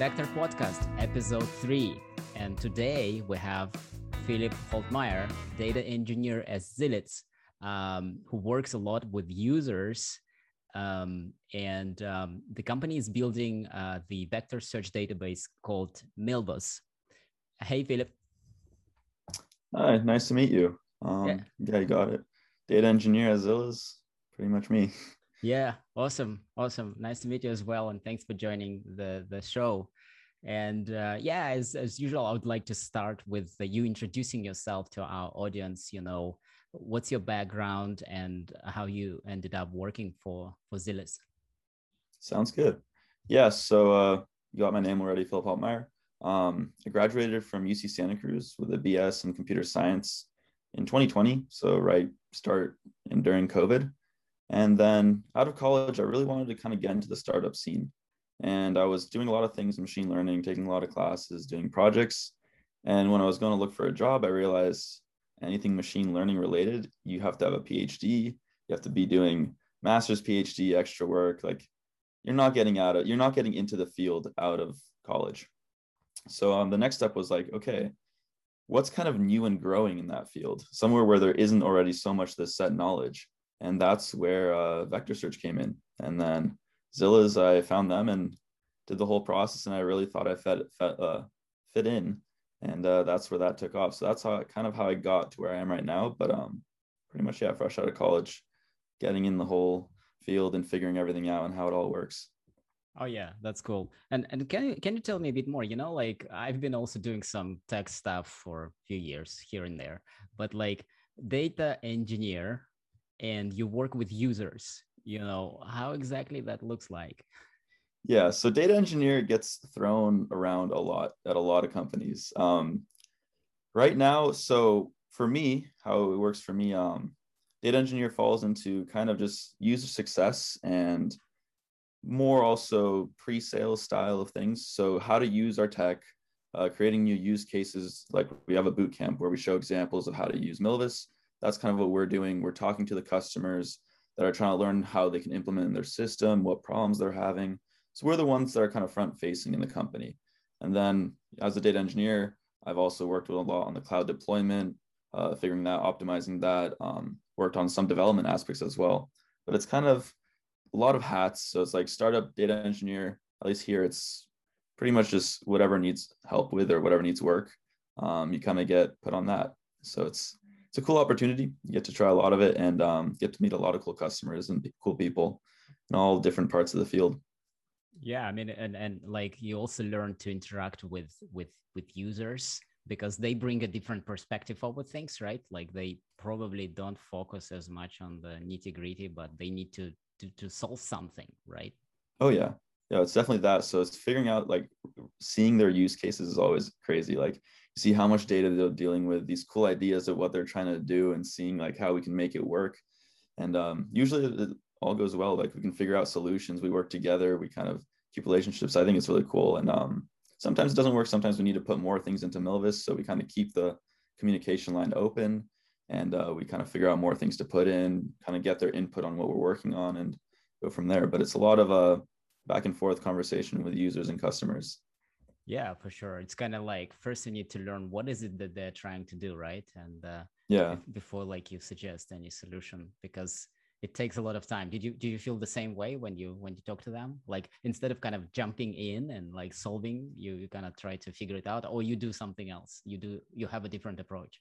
Vector Podcast, episode three. And today we have Filip Haltmayer, data engineer at Zilliz, um, who works a lot with users. Um, and um, the company is building uh, the vector search database called Milvus. Hey, Filip. Hi, nice to meet you. Um, yeah. yeah, you got it. Data engineer at Zilliz, pretty much me. Yeah, awesome, awesome. Nice to meet you as well, and thanks for joining the the show. And uh, yeah, as as usual, I would like to start with uh, you introducing yourself to our audience. You know, what's your background and how you ended up working for for Zilliz. Sounds good. Yeah, so uh, you got my name already, Filip Haltmayer. Um, I graduated from UC Santa Cruz with a BS in computer science in 2020. So right start and during COVID. And then out of college, I really wanted to kind of get into the startup scene. And I was doing a lot of things in machine learning, taking a lot of classes, doing projects. And when I was going to look for a job, I realized anything machine learning related, you have to have a PhD. You have to be doing master's, PhD, extra work. Like you're not getting out of, you're not getting into the field out of college. So um, the next step was like, okay, what's kind of new and growing in that field? Somewhere where there isn't already so much this set knowledge and that's where uh, vector search came in. And then Zilliz i found them and did the whole process and i really thought i fit, fit, uh, fit in. And uh, that's where that took off. So that's how kind of how i got to where i am right now. But um pretty much yeah fresh out of college getting in the whole field and figuring everything out and how it all works. Oh yeah, that's cool. And and can you can you tell me a bit more? You know, like I've been also doing some tech stuff for a few years here and there, but like data engineer and you work with users you know how exactly that looks like? Yeah so data engineer gets thrown around a lot at a lot of companies. Um, right now so for me how it works for me um, data engineer falls into kind of just user success and more also pre-sales style of things. So how to use our tech uh, creating new use cases like we have a boot camp where we show examples of how to use milvus that's kind of what we're doing. We're talking to the customers that are trying to learn how they can implement in their system, what problems they're having. So we're the ones that are kind of front facing in the company. And then as a data engineer, I've also worked with a lot on the cloud deployment, uh, figuring that, optimizing that, um, worked on some development aspects as well. But it's kind of a lot of hats. So it's like startup data engineer, at least here, it's pretty much just whatever needs help with or whatever needs work. Um, you kind of get put on that. So it's it's a cool opportunity. You get to try a lot of it and um, get to meet a lot of cool customers and cool people in all different parts of the field. Yeah, I mean, and and like you also learn to interact with with with users because they bring a different perspective over things, right? Like they probably don't focus as much on the nitty gritty, but they need to, to to solve something, right? Oh yeah, yeah, it's definitely that. So it's figuring out like seeing their use cases is always crazy. Like you see how much data they're dealing with, these cool ideas of what they're trying to do, and seeing like how we can make it work. And um, usually it all goes well. Like we can figure out solutions. We work together. We kind of keep relationships. I think it's really cool. And um, sometimes it doesn't work. Sometimes we need to put more things into Milvus. So we kind of keep the communication line open and uh, we kind of figure out more things to put in, kind of get their input on what we're working on and go from there. But it's a lot of uh, back and forth conversation with users and customers. Yeah, for sure. It's kind of like first you need to learn what is it that they're trying to do, right? And uh, yeah, before like you suggest any solution, because it takes a lot of time. Did you do you feel the same way when you when you talk to them? Like instead of kind of jumping in and like solving, you, you kind of try to figure it out, or you do something else. You do you have a different approach.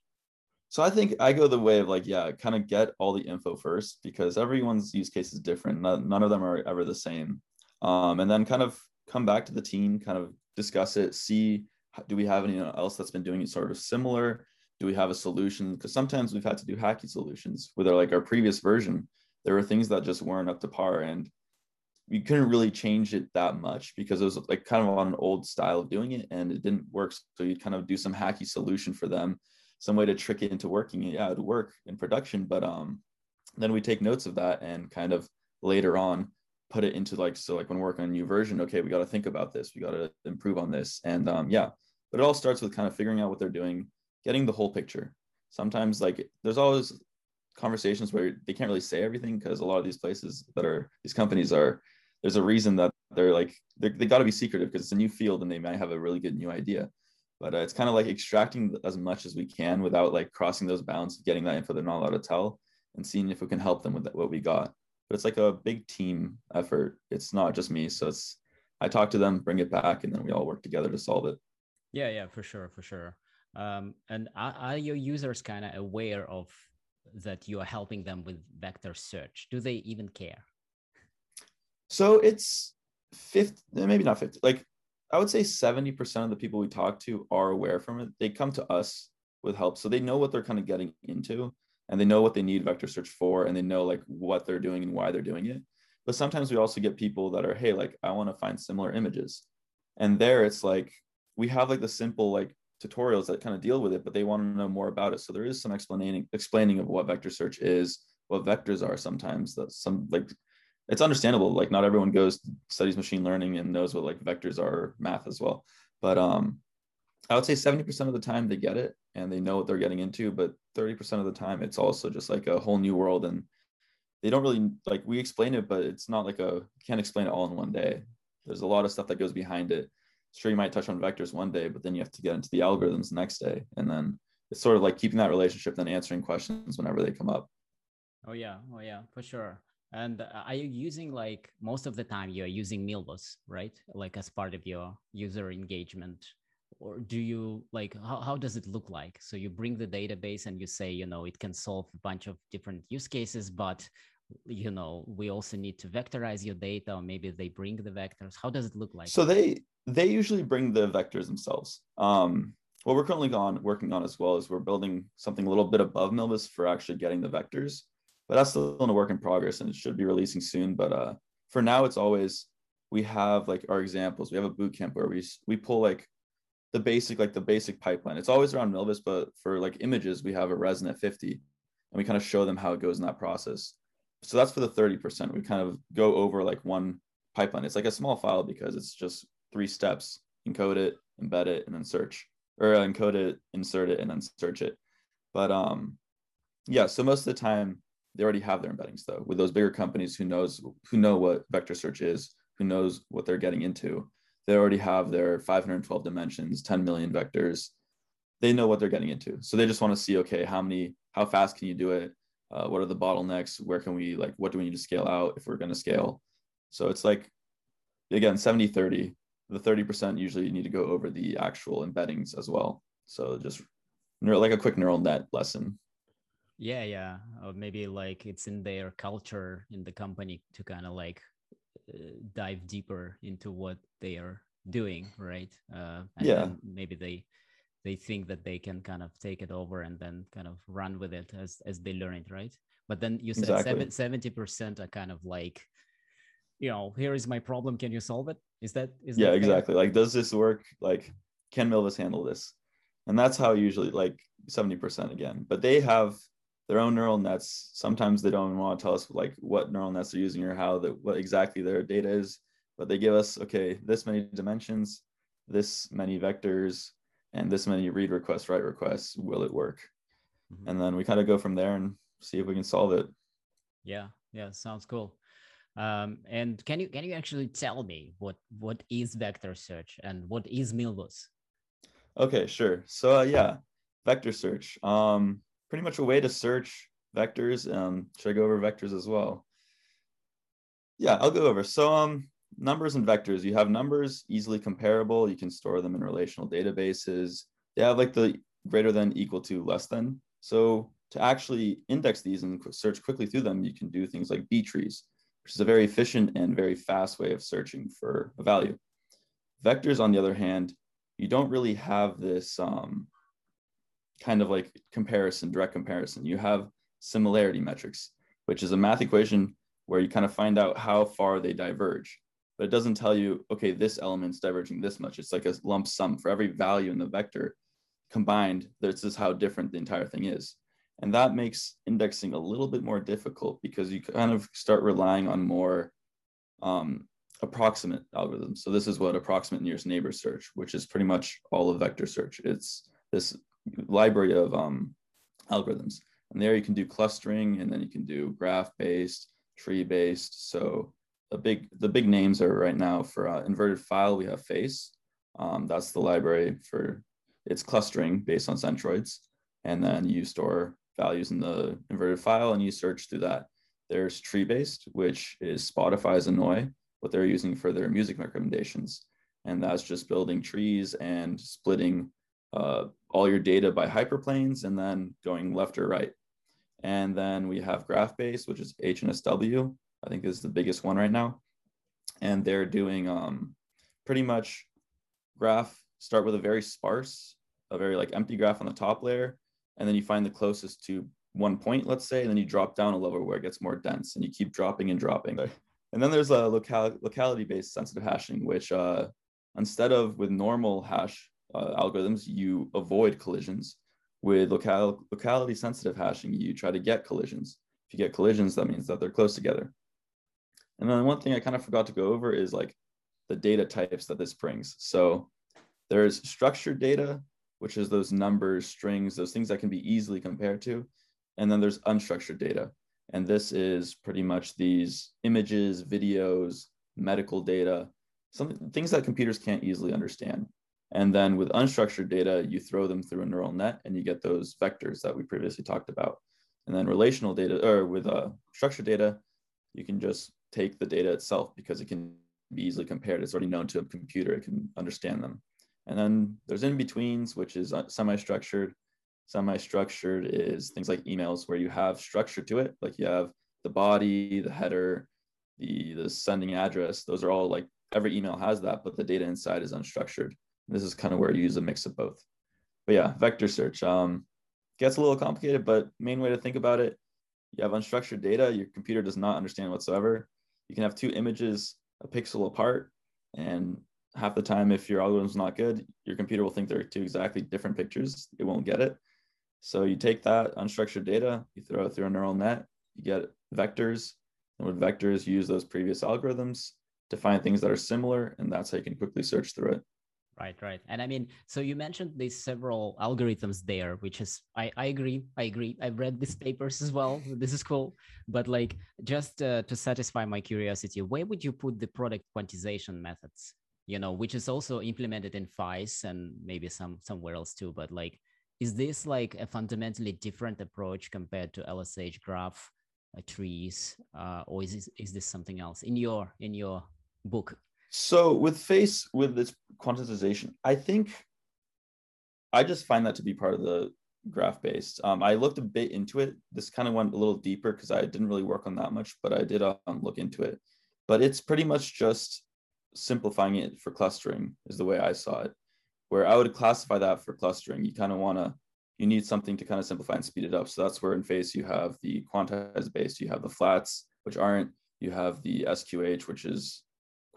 So I think I go the way of like, yeah, kind of get all the info first because everyone's use case is different. None, none of them are ever the same. Um, and then kind of come back to the team, kind of discuss it, see do we have anyone else that's been doing it sort of similar? Do we have a solution? Because sometimes we've had to do hacky solutions with our like our previous version. There were things that just weren't up to par, and we couldn't really change it that much because it was like kind of on an old style of doing it, and it didn't work. So you'd kind of do some hacky solution for them, some way to trick it into working. Yeah, it'd work in production, but um, then we take notes of that and kind of later on put it into like so like when we're working on a new version okay we got to think about this we got to improve on this and um, yeah. But it all starts with kind of figuring out what they're doing getting the whole picture. Sometimes like there's always conversations where they can't really say everything because a lot of these places that are these companies are there's a reason that they're like they're, they got to be secretive because it's a new field and they might have a really good new idea. But uh, it's kind of like extracting as much as we can without like crossing those bounds getting that info they're not allowed to tell and seeing if we can help them with what we got but it's like a big team effort. It's not just me so it's i talk to them bring it back and then we all work together to solve it. Yeah yeah for sure for sure. Um, and are, are your users kind of aware of that you are helping them with vector search? Do they even care? So it's 50 maybe not 50 like i would say 70% of the people we talk to are aware from it. They come to us with help so they know what they're kind of getting into and they know what they need vector search for and they know like what they're doing and why they're doing it but sometimes we also get people that are hey like i want to find similar images and there it's like we have like the simple like tutorials that kind of deal with it but they want to know more about it so there is some explaining explaining of what vector search is what vectors are sometimes that some like it's understandable. Like not everyone goes studies machine learning and knows what like vectors are math as well. But um, I would say 70% of the time they get it and they know what they're getting into, but 30% of the time it's also just like a whole new world and they don't really like we explain it, but it's not like a can't explain it all in one day. There's a lot of stuff that goes behind it. Sure, you might touch on vectors one day, but then you have to get into the algorithms the next day. And then it's sort of like keeping that relationship, then answering questions whenever they come up. Oh yeah, oh yeah, for sure. And uh, are you using like most of the time you're using Milvus, right? Like as part of your user engagement? Or do you like how, how does it look like? So you bring the database and you say, you know, it can solve a bunch of different use cases, but you know, we also need to vectorize your data, or maybe they bring the vectors. How does it look like? So they they usually bring the vectors themselves. Um, what we're currently on working on as well is we're building something a little bit above Milvus for actually getting the vectors but that's still in a work in progress and it should be releasing soon. But uh, for now, it's always we have like our examples. We have a boot camp where we we pull like the basic like the basic pipeline. It's always around Milvus, but for like images, we have a ResNet 50, and we kind of show them how it goes in that process. So that's for the 30%. We kind of go over like one pipeline. It's like a small file because it's just three steps: encode it, embed it, and then search, or encode it, insert it, and then search it. But um, yeah. So most of the time, they already have their embeddings though with those bigger companies who knows who know what vector search is who knows what they're getting into they already have their 512 dimensions 10 million vectors. They know what they're getting into. So they just want to see okay how many how fast can you do it? Uh, what are the bottlenecks? Where can we like what do we need to scale out if we're going to scale? So it's like again 70 30 the 30% usually you need to go over the actual embeddings as well. So just like a quick neural net lesson. Yeah yeah. Or maybe like it's in their culture in the company to kind of like dive deeper into what they are doing right? Uh, yeah. maybe they they think that they can kind of take it over and then kind of run with it as as they learn it right? But then you said exactly. 70% are kind of like you know here is my problem can you solve it? Is that is yeah that exactly. Like does this work? Like can milvus handle this? And that's how usually like 70% again. But they have their own neural nets. Sometimes they don't want to tell us like what neural nets they're using or how that what exactly their data is, but they give us okay, this many dimensions, this many vectors, and this many read requests, write requests. Will it work? Mm-hmm. And then we kind of go from there and see if we can solve it. Yeah, yeah, sounds cool. Um, and can you can you actually tell me what what is vector search and what is Milvus? Okay, sure. So uh, yeah, vector search. Um, pretty much a way to search vectors. Um, should I go over vectors as well? Yeah, I'll go over. So um, numbers and vectors, you have numbers easily comparable. You can store them in relational databases. They have like the greater than, equal to, less than. So to actually index these and search quickly through them, you can do things like B trees, which is a very efficient and very fast way of searching for a value. Vectors, on the other hand, you don't really have this um, kind of like comparison, direct comparison. You have similarity metrics, which is a math equation where you kind of find out how far they diverge. But it doesn't tell you, okay, this element's diverging this much. It's like a lump sum for every value in the vector combined. This is how different the entire thing is. And that makes indexing a little bit more difficult because you kind of start relying on more um, approximate algorithms. So this is what approximate nearest neighbor search, which is pretty much all of vector search. It's this library of um, algorithms. And there you can do clustering and then you can do graph based, tree based. So a big the big names are right now for uh, inverted file. We have FAISS. Um, that's the library for its clustering based on centroids, and then you store values in the inverted file and you search through that. There's tree based, which is Spotify's Annoy, what they're using for their music recommendations, and that's just building trees and splitting uh, all your data by hyperplanes and then going left or right. And then we have graph based, which is HNSW. I think is the biggest one right now. And they're doing um, pretty much graph start with a very sparse, a very like empty graph on the top layer, and then you find the closest to one point, let's say, and then you drop down a level where it gets more dense, and you keep dropping and dropping. And then there's a local locality-based sensitive hashing, which uh, instead of with normal hash uh, algorithms, you avoid collisions. With local locality sensitive hashing, you try to get collisions. If you get collisions, that means that they're close together. And then one thing I kind of forgot to go over is like the data types that this brings. So there's structured data, which is those numbers, strings, those things that can be easily compared to. And then there's unstructured data. And this is pretty much these images, videos, medical data, some things that computers can't easily understand. And then with unstructured data, you throw them through a neural net and you get those vectors that we previously talked about. And then relational data, or with uh, structured data, you can just take the data itself because it can be easily compared. It's already known to a computer, it can understand them. And then there's in-betweens, which is uh, semi-structured. Semi-structured is things like emails where you have structure to it, like you have the body, the header, the, the sending address. Those are all like every email has that, but the data inside is unstructured. This is kind of where you use a mix of both. But yeah, vector search um, gets a little complicated, but main way to think about it, you have unstructured data, your computer does not understand whatsoever. You can have two images a pixel apart, and half the time, if your algorithm's not good, your computer will think they're two exactly different pictures. It won't get it. So you take that unstructured data, you throw it through a neural net, you get vectors, and with vectors, you use those previous algorithms to find things that are similar, and that's how you can quickly search through it. Right, right. And I mean, so you mentioned these several algorithms there, which is, I, I agree, I agree. I've read these papers as well. This is cool. But like, just uh, to satisfy my curiosity, where would you put the product quantization methods? You know, which is also implemented in FAISS and maybe some somewhere else too. But like, is this like a fundamentally different approach compared to LSH graph uh, trees, uh, or is this, is this something else in your in your book? So with FAISS with this quantization, I think I just find that to be part of the graph based. Um, I looked a bit into it. This kind of went a little deeper because I didn't really work on that much, but I did um, look into it. But it's pretty much just simplifying it for clustering is the way I saw it. Where I would classify that for clustering, you kind of want to you need something to kind of simplify and speed it up. So that's where in FAISS you have the quantized based, you have the flats, which aren't, you have the SQ8, which is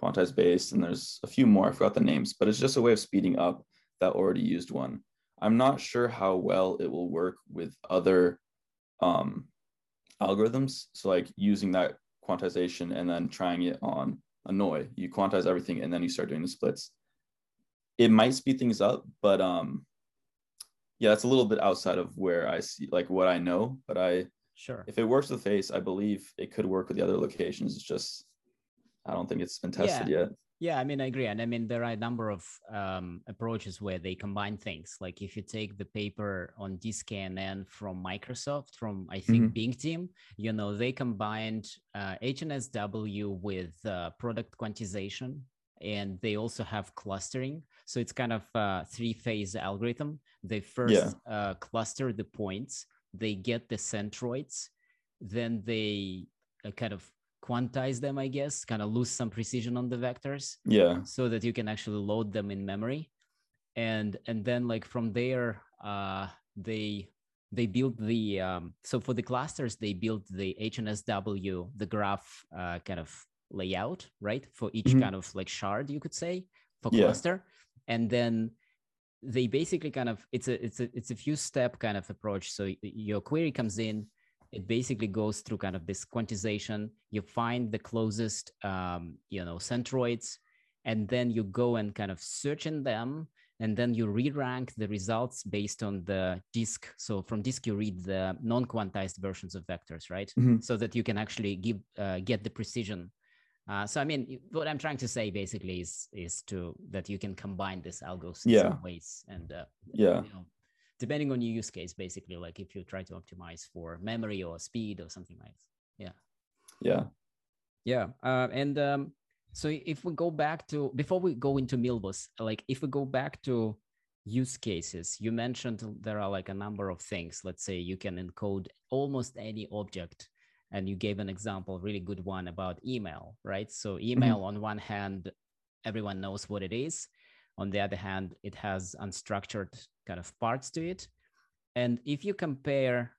quantized based, and there's a few more. I forgot the names, but it's just a way of speeding up that already used one. I'm not sure how well it will work with other um, algorithms. So like using that quantization and then trying it on Annoy. You quantize everything and then you start doing the splits. It might speed things up, but um, yeah, it's a little bit outside of where I see like what I know. But I sure if it works with FAISS, I believe it could work with the other locations. It's just I don't think it's been tested yeah. yet. Yeah, I mean, I agree. And I mean, there are a number of um, approaches where they combine things. Like if you take the paper on DiskANN from Microsoft, from I think mm-hmm. Bing team, you know, they combined uh, HNSW with uh, product quantization and they also have clustering. So it's kind of a three phase algorithm. They first yeah. uh, cluster the points, they get the centroids, then they uh, kind of quantize them, I guess, kind of lose some precision on the vectors. Yeah. So that you can actually load them in memory. And and then like from there, uh they they built the um so for the clusters, they built the HNSW, the graph uh kind of layout, right? For each mm-hmm. kind of like shard, you could say, for yeah. cluster. And then they basically kind of it's a it's a it's a few step kind of approach. So your query comes in, it basically goes through kind of this quantization you find the closest um, you know centroids and then you go and kind of search in them and then you re-rank the results based on the disk so from disk you read the non-quantized versions of vectors right mm-hmm. so that you can actually give uh, get the precision Uh, so I mean, what I'm trying to say basically is is to that you can combine this algos Yeah. in some ways, and uh, Yeah. you know, depending on your use case, basically, like if you try to optimize for memory or speed or something like that. Yeah. Yeah, uh, and um, so if we go back to before we go into Milvus, like if we go back to use cases, you mentioned there are like a number of things. Let's say you can encode almost any object, and you gave an example, really good one about email, right? So email on one hand, everyone knows what it is. On the other hand, it has unstructured kind of parts to it. And if you compare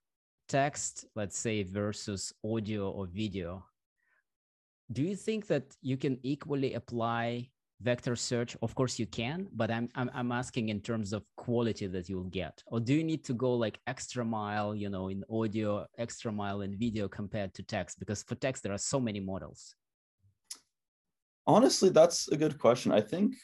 text, let's say, versus audio or video, do you think that you can equally apply vector search? Of course you can, but I'm, I'm, I'm asking in terms of quality that you'll get. Or do you need to go like extra mile, you know, in audio, extra mile in video compared to text? Because for text, there are so many models. Honestly, that's a good question. I think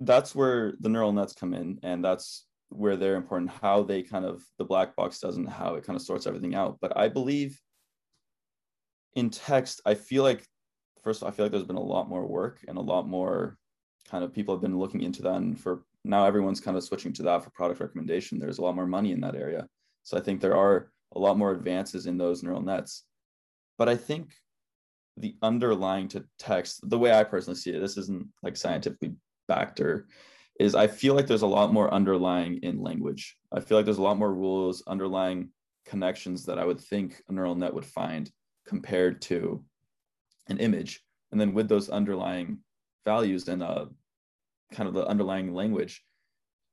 that's where the neural nets come in, and that's where they're important, how they kind of the black box does and how it kind of sorts everything out. But I believe in text, I feel like first I feel like there's been a lot more work and a lot more kind of people have been looking into that. And for now everyone's kind of switching to that for product recommendation. There's a lot more money in that area. So I think there are a lot more advances in those neural nets. But I think the underlying to text, the way I personally see it, this isn't like scientifically backed or is I feel like there's a lot more underlying in language. I feel like there's a lot more rules, underlying connections that I would think a neural net would find compared to an image. And then with those underlying values and uh, kind of the underlying language,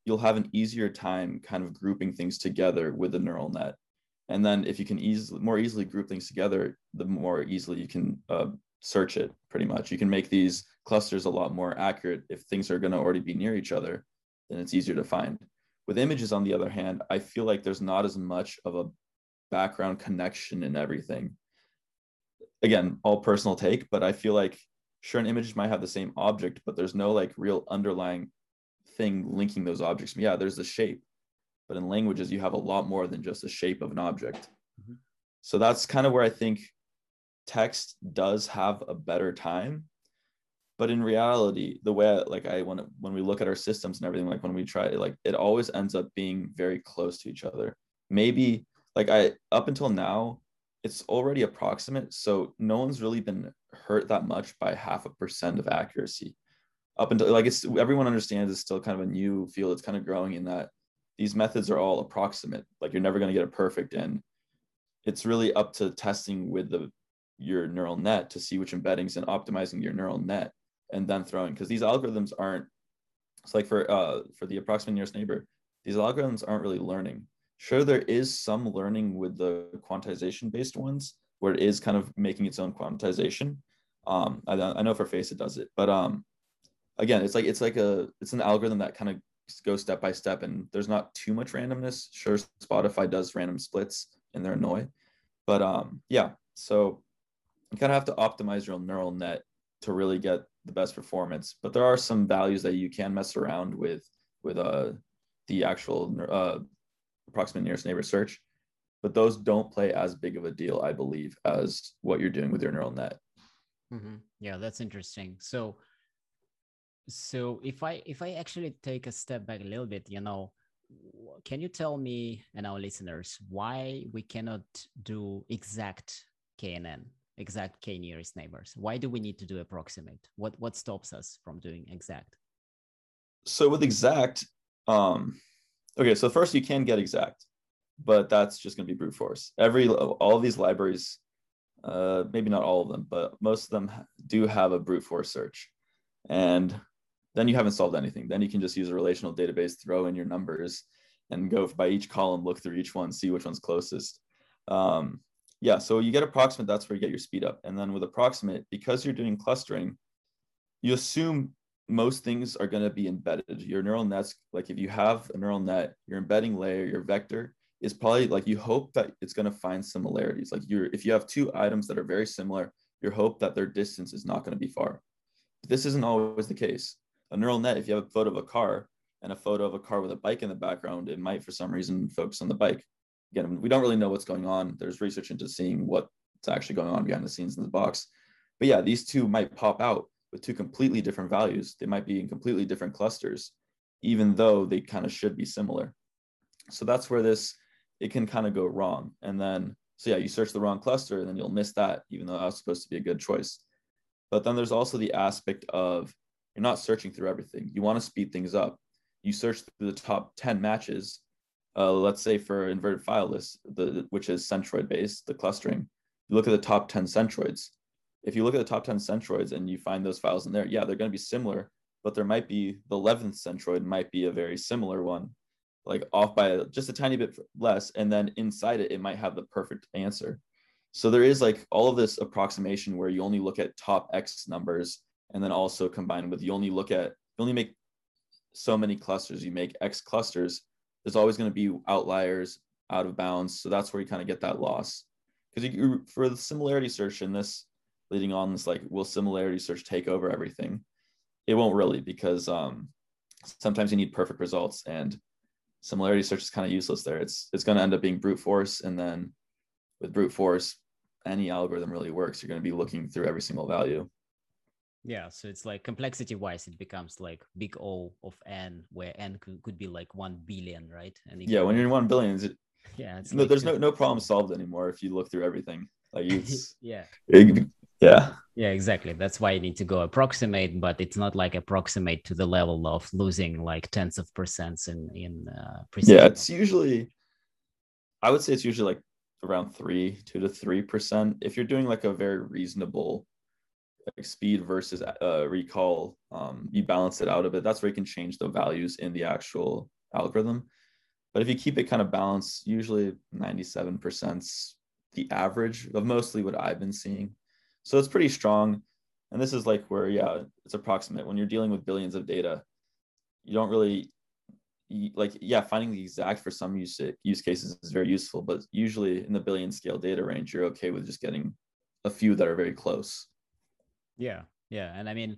you'll have an easier time kind of grouping things together with a neural net. And then if you can easily more easily group things together, the more easily you can uh, search it pretty much. You can make these clusters a lot more accurate if things are going to already be near each other, then it's easier to find. With images, on the other hand, I feel like there's not as much of a background connection in everything. Again, all personal take, but I feel like sure an image might have the same object, but there's no like real underlying thing linking those objects. Yeah, there's the shape, but in languages you have a lot more than just the shape of an object. Mhm. So that's kind of where I think text does have a better time but in reality the way I, like i when when we look at our systems and everything like when we try like it always ends up being very close to each other. Maybe like i up until now it's already approximate so no one's really been hurt that much by half a percent of accuracy. Up until like it's everyone understands it's still kind of a new field it's kind of growing in that these methods are all approximate like you're never going to get it perfect and it's really up to testing with the your neural net to see which embeddings and optimizing your neural net and then throwing because these algorithms aren't it's like for uh for the approximate nearest neighbor these algorithms aren't really learning. Sure there is some learning with the quantization based ones where it is kind of making its own quantization. Um i, I know for FAISS it does it but um again it's like it's like a it's an algorithm that kind of goes step by step and there's not too much randomness. Sure spotify does random splits and their annoy but um yeah so you kind of have to optimize your neural net to really get the best performance. But there are some values that you can mess around with with uh, the actual uh, approximate nearest neighbor search. But those don't play as big of a deal, I believe, as what you're doing with your neural net. Mm-hmm. Yeah, that's interesting. So, so if I if I actually take a step back a little bit, you know, can you tell me and our listeners why we cannot do exact KNN, exact K nearest neighbors? Why do we need to do approximate? What what stops us from doing exact? So with exact, um, okay, so first you can get exact, but that's just going to be brute force. Every all of these libraries, uh, maybe not all of them, but most of them do have a brute force search, and then you haven't solved anything. Then you can just use a relational database, throw in your numbers, and go by each column, look through each one, see which one's closest. Um, yeah, so you get approximate, that's where you get your speed up. And then with approximate, because you're doing clustering, you assume most things are going to be embedded. Your neural nets, like if you have a neural net, your embedding layer, your vector is probably like you hope that it's going to find similarities. Like you're, if you have two items that are very similar, your hope that their distance is not going to be far. But this isn't always the case. A neural net, if you have a photo of a car and a photo of a car with a bike in the background, it might for some reason focus on the bike. Again, we don't really know what's going on. There's research into seeing what's actually going on behind the scenes in the box. But yeah, these two might pop out with two completely different values. They might be in completely different clusters, even though they kind of should be similar. So that's where this it can kind of go wrong. And then so yeah, you search the wrong cluster and then you'll miss that, even though that was supposed to be a good choice. But then there's also the aspect of you're not searching through everything. You want to speed things up. You search through the top 10 matches, uh, let's say for inverted file list, the, which is centroid based, the clustering. You look at the top 10 centroids. If you look at the top 10 centroids and you find those files in there, yeah, they're going to be similar, but there might be the 11th centroid might be a very similar one, like off by just a tiny bit less. And then inside it, it might have the perfect answer. So there is like all of this approximation where you only look at top X numbers and then also combined with you only look at you only make so many clusters you make x clusters there's always going to be outliers out of bounds. So that's where you kind of get that loss. Because for the similarity search in this leading on this like will similarity search take over everything? It won't really because um sometimes you need perfect results and similarity search is kind of useless there. It's it's going to end up being brute force and then with brute force any algorithm really works. You're going to be looking through every single value yeah, so it's like complexity wise, it becomes like big O of n, where n could, could be like one billion, right? And yeah, when you're in one billion, it, yeah, it's no, like there's no no problem solved anymore if you look through everything. Like it's yeah, it, yeah, yeah, exactly. That's why you need to go approximate, but it's not like approximate to the level of losing like tens of percents in in uh, precision. Yeah, it's usually, I would say it's usually like around three, two to three percent. If you're doing like a very reasonable like speed versus uh, recall, um, you balance it out a bit. That's where you can change the values in the actual algorithm. But if you keep it kind of balanced, usually 97% the average of mostly what I've been seeing. So it's pretty strong. And this is like where, yeah, it's approximate. When you're dealing with billions of data, you don't really like, yeah, finding the exact for some use, use cases is very useful, but usually in the billion scale data range, you're okay with just getting a few that are very close. Yeah, yeah, and I mean,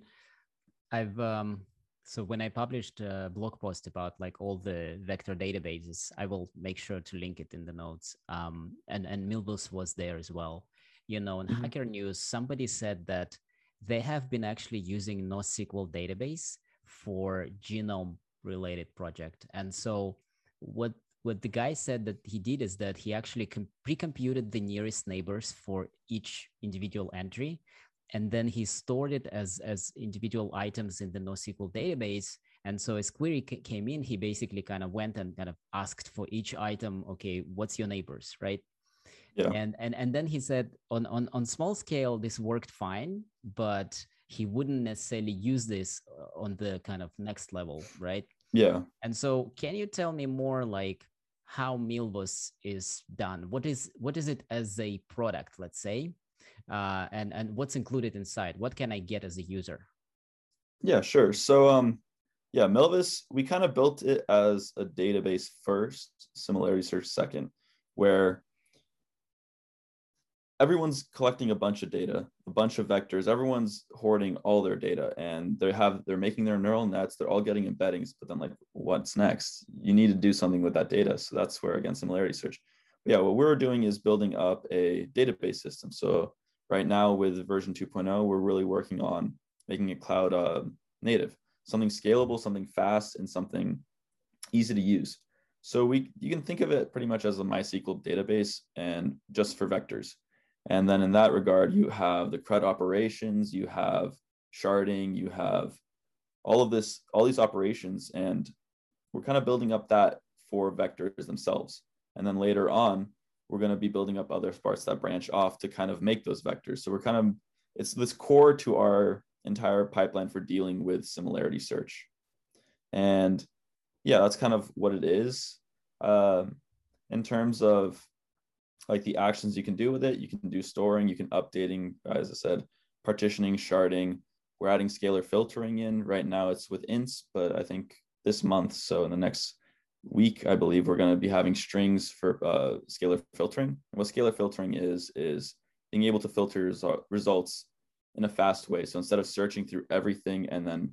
I've um, so when I published a blog post about like all the vector databases, I will make sure to link it in the notes. Um, and and Milvus was there as well. You know, in mm-hmm. Hacker News, somebody said that they have been actually using NoSQL database for genome related project, and so what what the guy said that he did is that he actually com- pre-computed the nearest neighbors for each individual entry and then he stored it as as individual items in the NoSQL database. And so as query came in, he basically kind of went and kind of asked for each item, okay, what's your neighbors, right? Yeah. And and and then he said on on on small scale this worked fine, but he wouldn't necessarily use this uh, on the kind of next level, right? Yeah. And so can you tell me more like how Milvus is done? What is what is it as a product, let's say? Uh, and and what's included inside? What can i get as a user? Yeah sure. So um yeah milvus we kind of built it as a database first similarity search second where everyone's collecting a bunch of data a bunch of vectors. Everyone's hoarding all their data and they have they're making their neural nets. They're all getting embeddings but then like what's next? You need to do something with that data. So that's where again similarity search. But yeah what we're doing is building up a database system. So right now with version 2.0 we're really working on making it cloud uh, native. Something scalable something fast and something easy to use. So we you can think of it pretty much as a mysql database and just for vectors. And then in that regard you have the CRUD operations you have sharding you have all of this all these operations and we're kind of building up that for vectors themselves. And then later on we're going to be building up other parts that branch off to kind of make those vectors. So we're kind of, it's this core to our entire pipeline for dealing with similarity search. And yeah, that's kind of what it is. Uh, in terms of like the actions you can do with it, you can do storing, you can updating, as I said, partitioning, sharding. We're adding scalar filtering in. Right now it's with ints, but I think this month, so in the next week, I believe we're going to be having strings for uh, scalar filtering. And what scalar filtering is, is being able to filter results in a fast way. So instead of searching through everything and then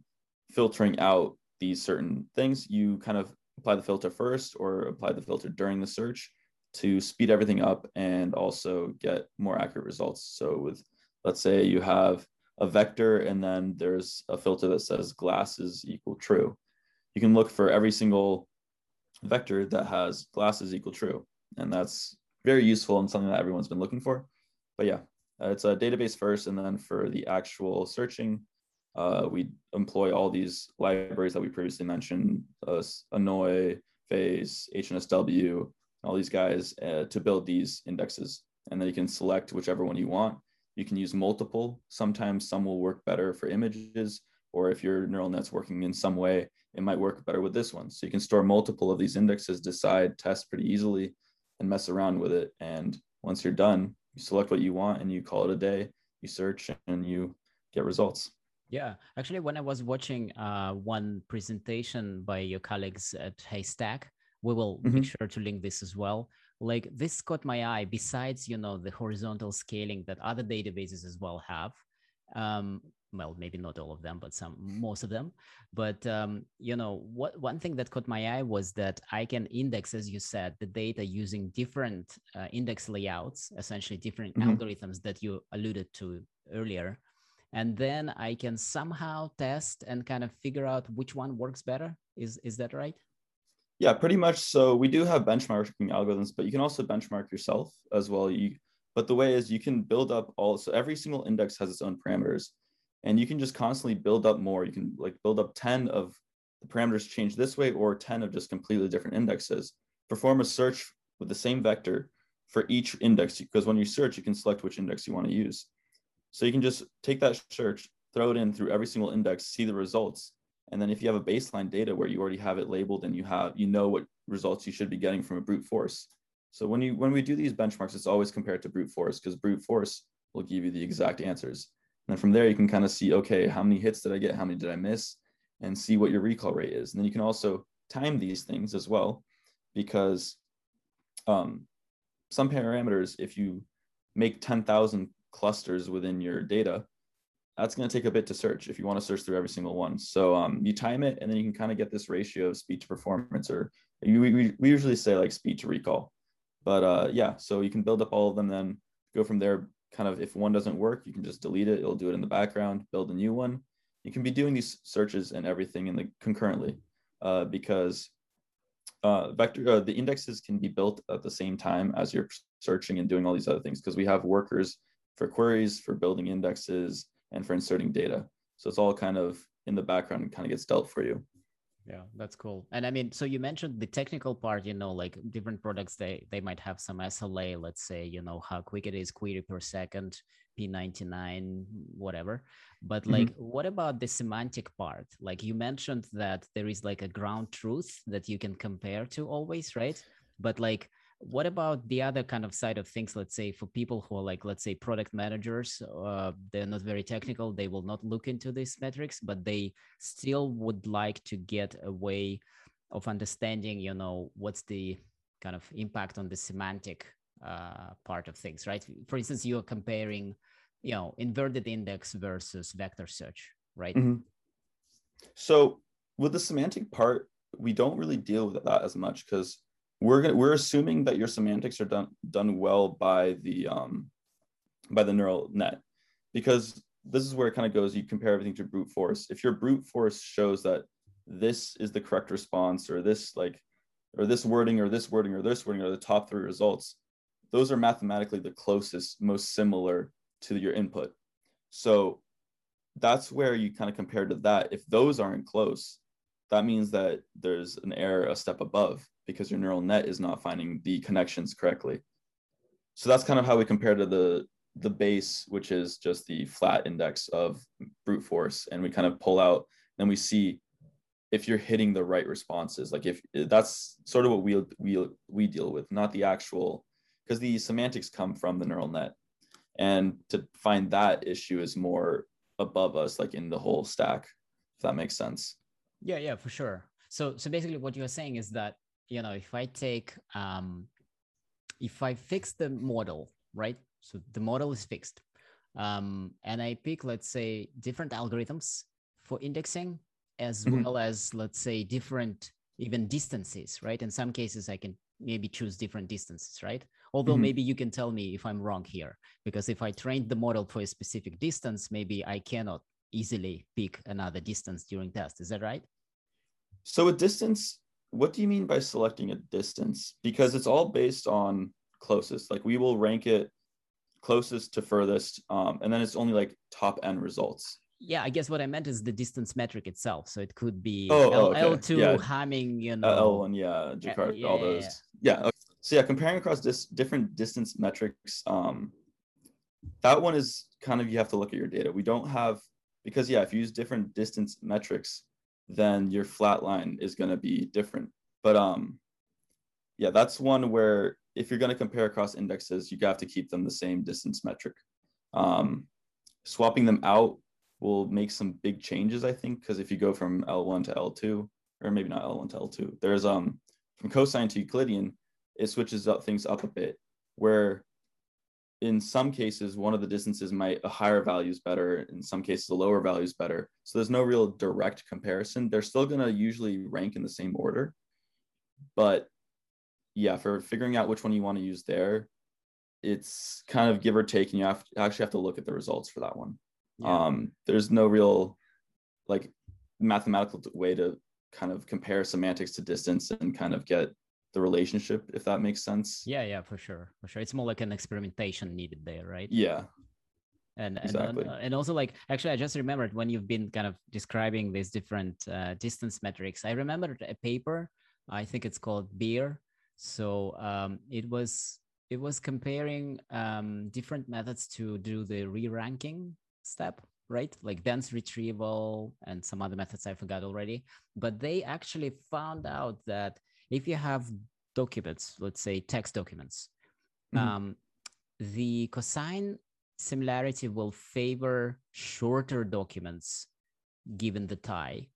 filtering out these certain things, you kind of apply the filter first or apply the filter during the search to speed everything up and also get more accurate results. So with let's say you have a vector and then there's a filter that says glasses equal true. You can look for every single vector that has glasses equal true. And that's very useful and something that everyone's been looking for. But yeah, uh, it's a database first. And then for the actual searching, uh, we employ all these libraries that we previously mentioned, uh, Annoy, FAISS, HNSW, all these guys uh, to build these indexes. And then you can select whichever one you want. You can use multiple. Sometimes some will work better for images, or if your neural net's working in some way, it might work better with this one. So you can store multiple of these indexes, decide, test pretty easily, and mess around with it. And once you're done, you select what you want and you call it a day. You search and you get results. Yeah, actually, when I was watching uh, one presentation by your colleagues at Haystack, we will mm-hmm. make sure to link this as well. Like this caught my eye. Besides, you know, the horizontal scaling that other databases as well have. Um, well, maybe not all of them, but some, most of them. But um, you know, what one thing that caught my eye was that I can index, as you said, the data using different uh, index layouts, essentially different mm-hmm. algorithms that you alluded to earlier and then I can somehow test and kind of figure out which one works better. Is is that right? Yeah, pretty much. So we do have benchmarking algorithms, but you can also benchmark yourself as well. You, but the way is you can build up all. So every single index has its own parameters, and you can just constantly build up more. You can like build up ten of the parameters change this way, or ten of just completely different indexes. Perform a search with the same vector for each index because when you search, you can select which index you want to use. So you can just take that search, throw it in through every single index, see the results. And then if you have a baseline data where you already have it labeled and you have, you know what results you should be getting from a brute force. So when you when we do these benchmarks, it's always compared to brute force because brute force will give you the exact answers. And then from there, you can kind of see, okay, how many hits did I get? How many did I miss? And see what your recall rate is. And then you can also time these things as well, because um, some parameters, if you make 10,000 clusters within your data, that's going to take a bit to search if you want to search through every single one. So um, you time it, and then you can kind of get this ratio of speed to performance, or you, we, we usually say like speed to recall. But uh, yeah, so you can build up all of them, then go from there. Kind of if one doesn't work, you can just delete it. It'll do it in the background, build a new one. You can be doing these searches and everything in the concurrently uh, because uh, vector uh, the indexes can be built at the same time as you're searching and doing all these other things because we have workers for queries, for building indexes, and for inserting data. So it's all kind of in the background and kind of gets dealt for you. Yeah, that's cool. And I mean, so you mentioned the technical part, you know, like different products, they they might have some SLA, let's say, you know, how quick it is query per second, P99, whatever. But like, mm-hmm. what about the semantic part? Like you mentioned that there is like a ground truth that you can compare to always, right? But like what about the other kind of side of things let's say for people who are like let's say product managers uh, they're not very technical they will not look into these metrics but they still would like to get a way of understanding you know what's the kind of impact on the semantic uh, part of things right for instance you're comparing you know inverted index versus vector search right mm-hmm. so with the semantic part we don't really deal with that as much because we're we're assuming that your semantics are done done well by the um, by the neural net because this is where it kind of goes you compare everything to brute force. If your brute force shows that this is the correct response or this like or this wording or this wording or this wording are the top three results those are mathematically the closest most similar to your input. So that's where you kind of compare to that. If those aren't close that means that there's an error a step above because your neural net is not finding the connections correctly. So that's kind of how we compare to the the base, which is just the flat index of brute force, and we kind of pull out and we see if you're hitting the right responses. Like if that's sort of what we we we deal with, not the actual because the semantics come from the neural net, and to find that issue is more above us, like in the whole stack. If that makes sense. Yeah, yeah, for sure. So so basically, what you're saying is that you know, if I take, um, if I fix the model, right? So the model is fixed. Um, and I pick, let's say, different algorithms for indexing, as mm-hmm. well as, let's say, different even distances, right? In some cases, I can maybe choose different distances, right? Although Mhm. maybe you can tell me if I'm wrong here, because if I trained the model for a specific distance, maybe I cannot easily pick another distance during test. Is that right? So a distance, what do you mean by selecting a distance? Because it's all based on closest. Like we will rank it closest to furthest, um, and then it's only like top end results. Yeah, I guess what I meant is the distance metric itself. So it could be Oh, L, oh, okay. L2 Yeah. Hamming, you Uh, know. L1, yeah, Jaccard, yeah, all yeah, those. Yeah. okay. So yeah, comparing across dis- different distance metrics, um, that one is kind of you have to look at your data. We don't have because yeah, if you use different distance metrics, then your flat line is going to be different. But um, yeah, that's one where if you're going to compare across indexes, you have to keep them the same distance metric. Um, swapping them out will make some big changes, I think, because if you go from L1 to L2, or maybe not L1 to L2, there's um from cosine to Euclidean, it switches up things up a bit, where in some cases one of the distances might a higher value is better, in some cases a lower value is better. So there's no real direct comparison. They're still gonna usually rank in the same order, but yeah, for figuring out which one you want to use there, it's kind of give or take, and you have to actually have to look at the results for that one. Yeah. Um, there's no real like mathematical way to kind of compare semantics to distance and kind of get the relationship, if that makes sense. yeah, yeah, for sure, for sure. It's more like an experimentation needed there, right? Yeah. and and, Exactly. uh, and also like actually i just remembered when you've been kind of describing these different uh, distance metrics i remembered a paper i think it's called BEIR so um, it was it was comparing um, different methods to do the re-ranking step right like dense retrieval and some other methods i forgot already but they actually found out that if you have documents let's say text documents Mhm. um, the cosine similarity will favor shorter documents given the tie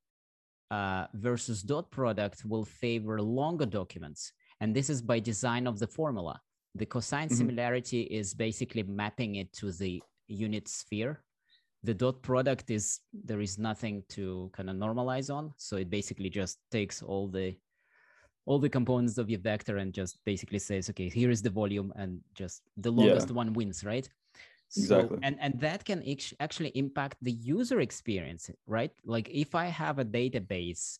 uh, versus dot product will favor longer documents and this is by design of the formula the cosine Mhm. similarity is basically mapping it to the unit sphere the dot product is there is nothing to kind of normalize on so it basically just takes all the all the components of your vector and just basically says okay here is the volume and just the Yeah. longest one wins right so, Exactly. and and that can actually impact the user experience right like if i have a database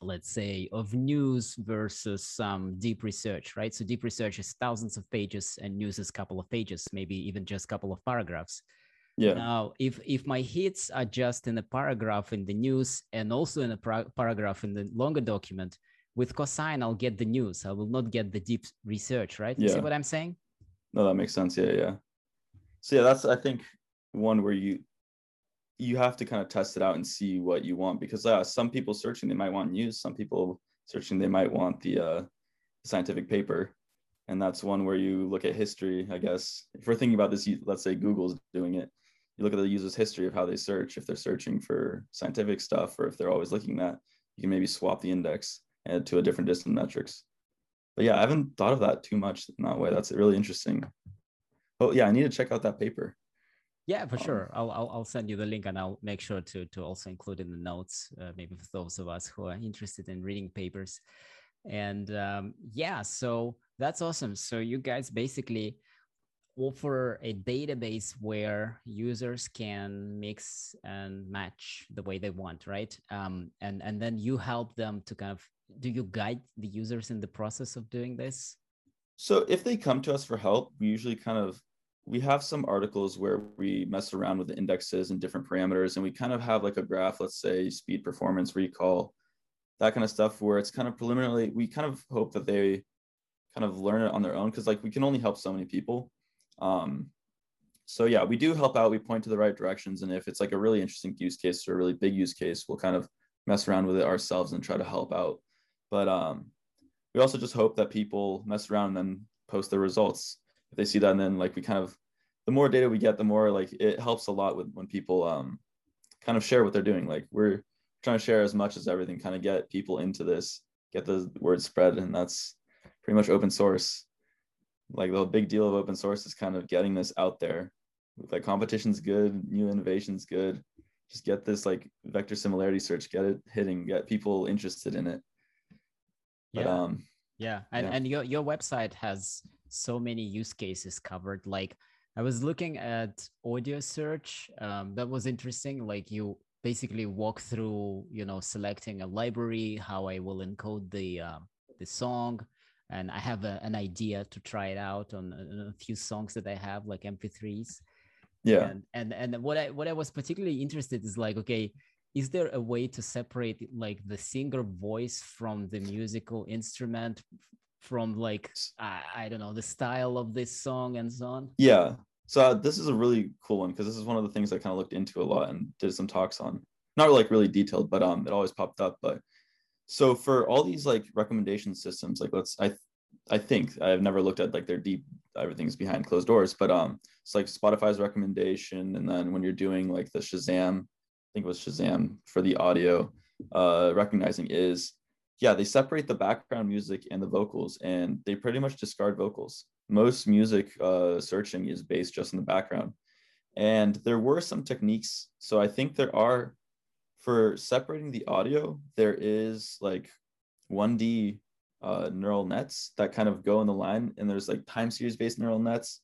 let's say of news versus some deep research right so deep research is thousands of pages and news is a couple of pages maybe even just a couple of paragraphs Yeah. now, if if my hits are just in a paragraph in the news and also in a paragraph in the longer document, with cosine I'll get the news. I will not get the deep research, right? You see what I'm saying? No, that makes sense. Yeah, yeah. So yeah, that's I think one where you you have to kind of test it out and see what you want because uh, some people searching they might want news, some people searching they might want the uh, scientific paper, and that's one where you look at history. I guess if we're thinking about this, let's say Google's doing it, you look at the user's history of how they search. If they're searching for scientific stuff or if they're always looking at, you can maybe swap the index and to a different distance metrics. But yeah, I haven't thought of that too much in that way. That's really interesting. Oh yeah, I need to check out that paper. Yeah, for Um, sure. I'll, I'll I'll send you the link and I'll make sure to to also include in the notes, uh, maybe for those of us who are interested in reading papers. And um, yeah, so that's awesome. So you guys basically offer a database where users can mix and match the way they want, right? Um, and and then you help them to kind of do you guide the users in the process of doing this? So if they come to us for help, we usually kind of we have some articles where we mess around with the indexes and different parameters, and we kind of have like a graph, let's say speed, performance, recall, that kind of stuff, where it's kind of preliminarily. We kind of hope that they kind of learn it on their own because like we can only help so many people. Um, so yeah, we do help out. We point to the right directions, and if it's like a really interesting use case or a really big use case, we'll kind of mess around with it ourselves and try to help out. But um, we also just hope that people mess around and then post their results. If they see that and then like we kind of the more data we get the more like it helps a lot with when people um kind of share what they're doing. Like we're trying to share as much as everything kind of get people into this get the word spread and that's pretty much open source. Like the big deal of open source is kind of getting this out there. Like competition's good new innovation's good. Just get this like vector similarity search get it hitting get people interested in it But yeah. um yeah and Yeah. and your your website has so many use cases covered like i was looking at audio search um, that was interesting like you basically walk through you know selecting a library how i will encode the uh, the song and i have a, an idea to try it out on a, a few songs that i have like mp3s yeah. and and and what i what i was particularly interested is like okay is there a way to separate like the singer voice from the musical instrument from like I, I don't know the style of this song and so on Yeah. So uh, this is a really cool one because this is one of the things I kind of looked into a lot and did some talks on. Not like really detailed, but um, it always popped up. But so for all these like recommendation systems, like let's I, I think I've never looked at like their deep everything's behind closed doors, but um, it's like Spotify's recommendation, and then when you're doing like the Shazam, think it was Shazam for the audio, uh, recognizing is yeah, they separate the background music and the vocals, and they pretty much discard vocals. Most music uh, searching is based just in the background. And there were some techniques. So I think there are, for separating the audio, there is like 1D uh, neural nets that kind of go in the line, and there's like time series based neural nets.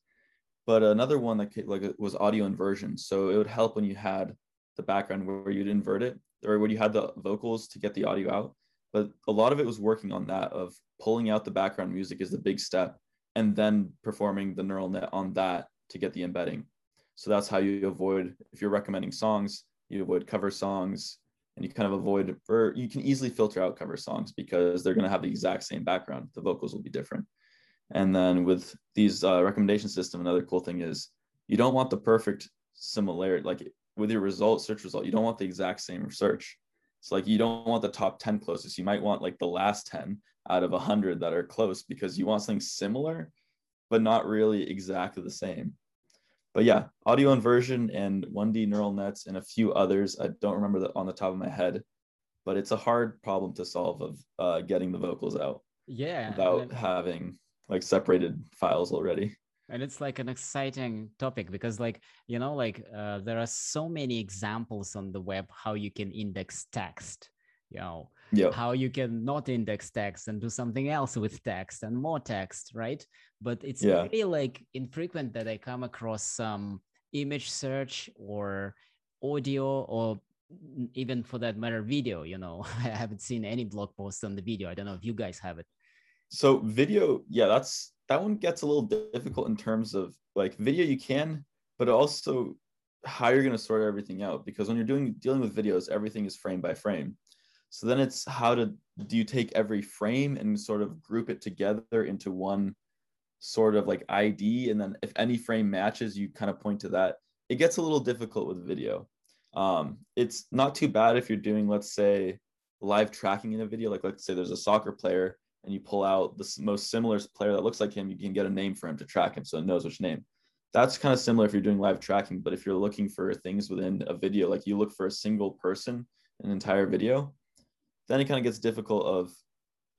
But another one that like was audio inversion. So it would help when you had the background where you'd invert it, or when you had the vocals to get the audio out. But a lot of it was working on that of pulling out the background music is the big step and then performing the neural net on that to get the embedding. So that's how you avoid if you're recommending songs you avoid cover songs and you kind of avoid or you can easily filter out cover songs because they're going to have the exact same background. The vocals will be different. And then with these uh, recommendation system another cool thing is you don't want the perfect similarity like with your result search result you don't want the exact same search it's like you don't want the top 10 closest. You might want like the last 10 out of 100 that are close because you want something similar, but not really exactly the same. But yeah, audio inversion and 1D neural nets and a few others. I don't remember that on the top of my head, but it's a hard problem to solve of uh, getting the vocals out yeah without and, having like separated files already. And it's like an exciting topic because like you know like uh, there are so many examples on the web how you can index text you know Yeah. how you can not index text and do something else with text and more text right but it's Yeah. very like infrequent that i come across some image search or audio or even for that matter video you know i haven't seen any blog posts on the video i don't know if you guys have it so video yeah that's that one gets a little difficult in terms of like video you can but also how you're going to sort everything out because when you're doing dealing with videos everything is frame by frame. So then it's how to do you take every frame and sort of group it together into one sort of like id and then if any frame matches you kind of point to that. It gets a little difficult with video. Um, it's not too bad if you're doing let's say live tracking in a video like let's say there's a soccer player and you pull out the most similar player that looks like him, you can get a name for him to track him so it knows which name. That's kind of similar if you're doing live tracking, but if you're looking for things within a video, like you look for a single person, an entire video, then it kind of gets difficult of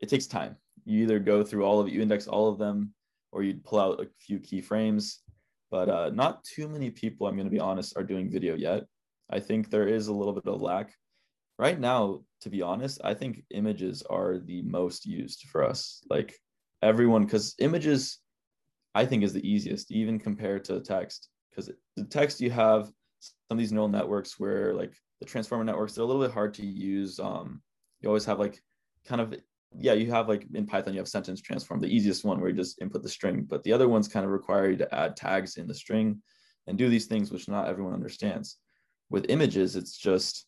it takes time. You either go through all of it, you index all of them, or you pull out a few keyframes. But uh, not too many people, I'm going to be honest, are doing video yet. I think there is a little bit of lack right now to be honest i think images are the most used for us. Like everyone because images i think is the easiest even compared to text. Because the text you have some of these neural networks where like the transformer networks they're a little bit hard to use um you always have like kind of yeah you have like in python you have sentence transform the easiest one where you just input the string but the other ones kind of require you to add tags in the string and do these things which not everyone understands. With images it's just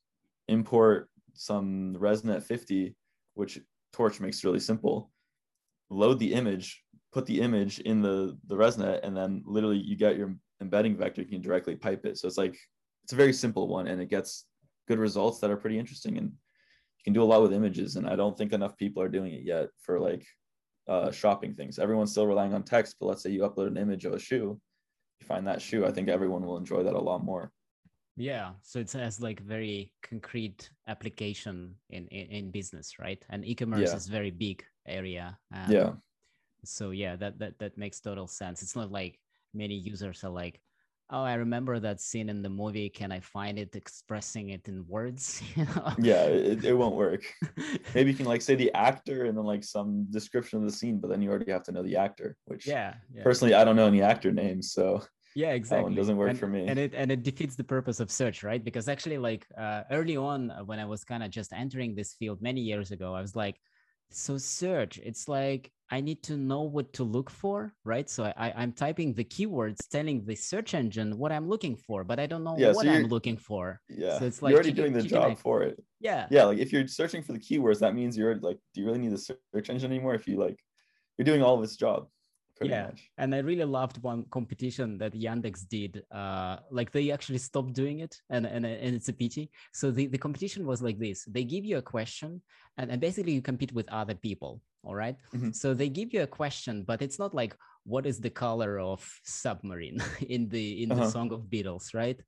import some ResNet 50, which Torch makes really simple. Load the image, put the image in the the ResNet, and then literally you get your embedding vector. You can directly pipe it. So it's like it's a very simple one, and it gets good results that are pretty interesting. And you can do a lot with images. And I don't think enough people are doing it yet for like uh, shopping things. Everyone's still relying on text, but let's say you upload an image of a shoe, you find that shoe. I think everyone will enjoy that a lot more. Yeah, so it has like very concrete application in in, in business, right? And e-commerce Yeah. is very big area. um, yeah. So yeah, that that that makes total sense. It's not like many users are like, oh i remember that scene in the movie can i find it expressing it in words you know? yeah it, it won't work maybe you can like say the actor and then like some description of the scene but then you already have to know the actor which yeah, yeah. personally i don't know any actor names so yeah exactly. that doesn't work and, for me. and it and it defeats the purpose of search right? Because actually like uh, early on uh, when i was kind of just entering this field many years ago i was like so search it's like i need to know what to look for right? So I, i'm typing the keywords telling the search engine what i'm looking for but i don't know Yeah, what so i'm looking for. Yeah So it's like you're already chicken- doing the job egg. for it. Yeah. Yeah like if you're searching for the keywords that means you're like do you really need the search engine anymore? If you like you're doing all of its job Yeah. much and I really loved one competition that Yandex did. Uh, like they actually stopped doing it, and and, and it's a pity. So the, the competition was like this: they give you a question, and, and basically you compete with other people. All right? Mhm. So they give you a question, but it's not like what is the color of submarine in the in the Uh-huh. song of Beatles, right?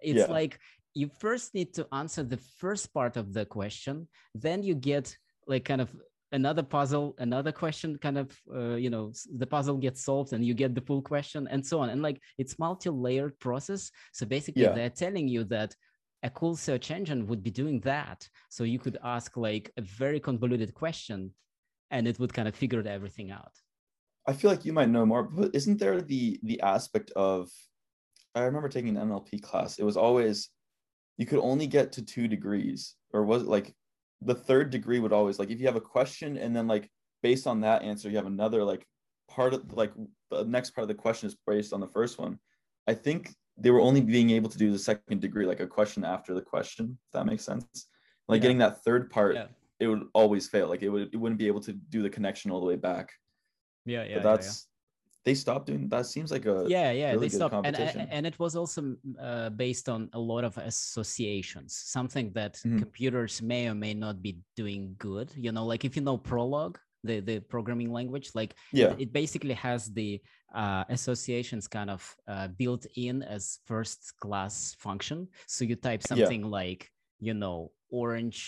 It's Yeah. like you first need to answer the first part of the question, then you get like kind of another puzzle another question kind of uh, you know the puzzle gets solved and you get the full question and so on and like it's multi-layered process so basically Yeah. they're telling you that a cool search engine would be doing that so you could ask like a very convoluted question and it would kind of figure everything out I feel like you might know more, but isn't there the the aspect of I remember taking an NLP class. It was always you could only get to two degrees, or was it like the third degree would always like if you have a question and then like based on that answer you have another like part of like the next part of the question is based on the first one. I think they were only being able to do the second degree, like a question after the question. If that makes sense. Like Yeah. getting that third part, Yeah. it would always fail. Like it would it wouldn't be able to do the connection all the way back yeah yeah but that's they stopped doing that seems like a yeah yeah really they stopped and, and it was also mm, uh, based on a lot of associations something that Mhm. computers may or may not be doing good you know like if you know prolog the the programming language like yeah it basically has the uh, associations kind of uh, built in as first class function so you type Yeah. something like you know orange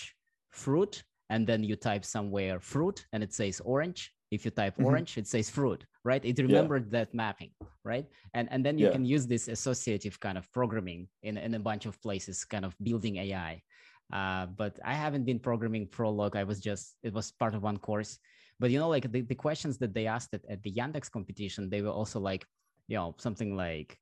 fruit and then you type somewhere fruit and it says orange if you type Mhm. orange it says fruit right? It remembered that mapping right? And and then you Yeah. can use this associative kind of programming in, in a bunch of places kind of building ai uh, but i haven't been programming prolog. I was just it was part of one course. But you know like the, the questions that they asked at, at the yandex competition they were also like you know something like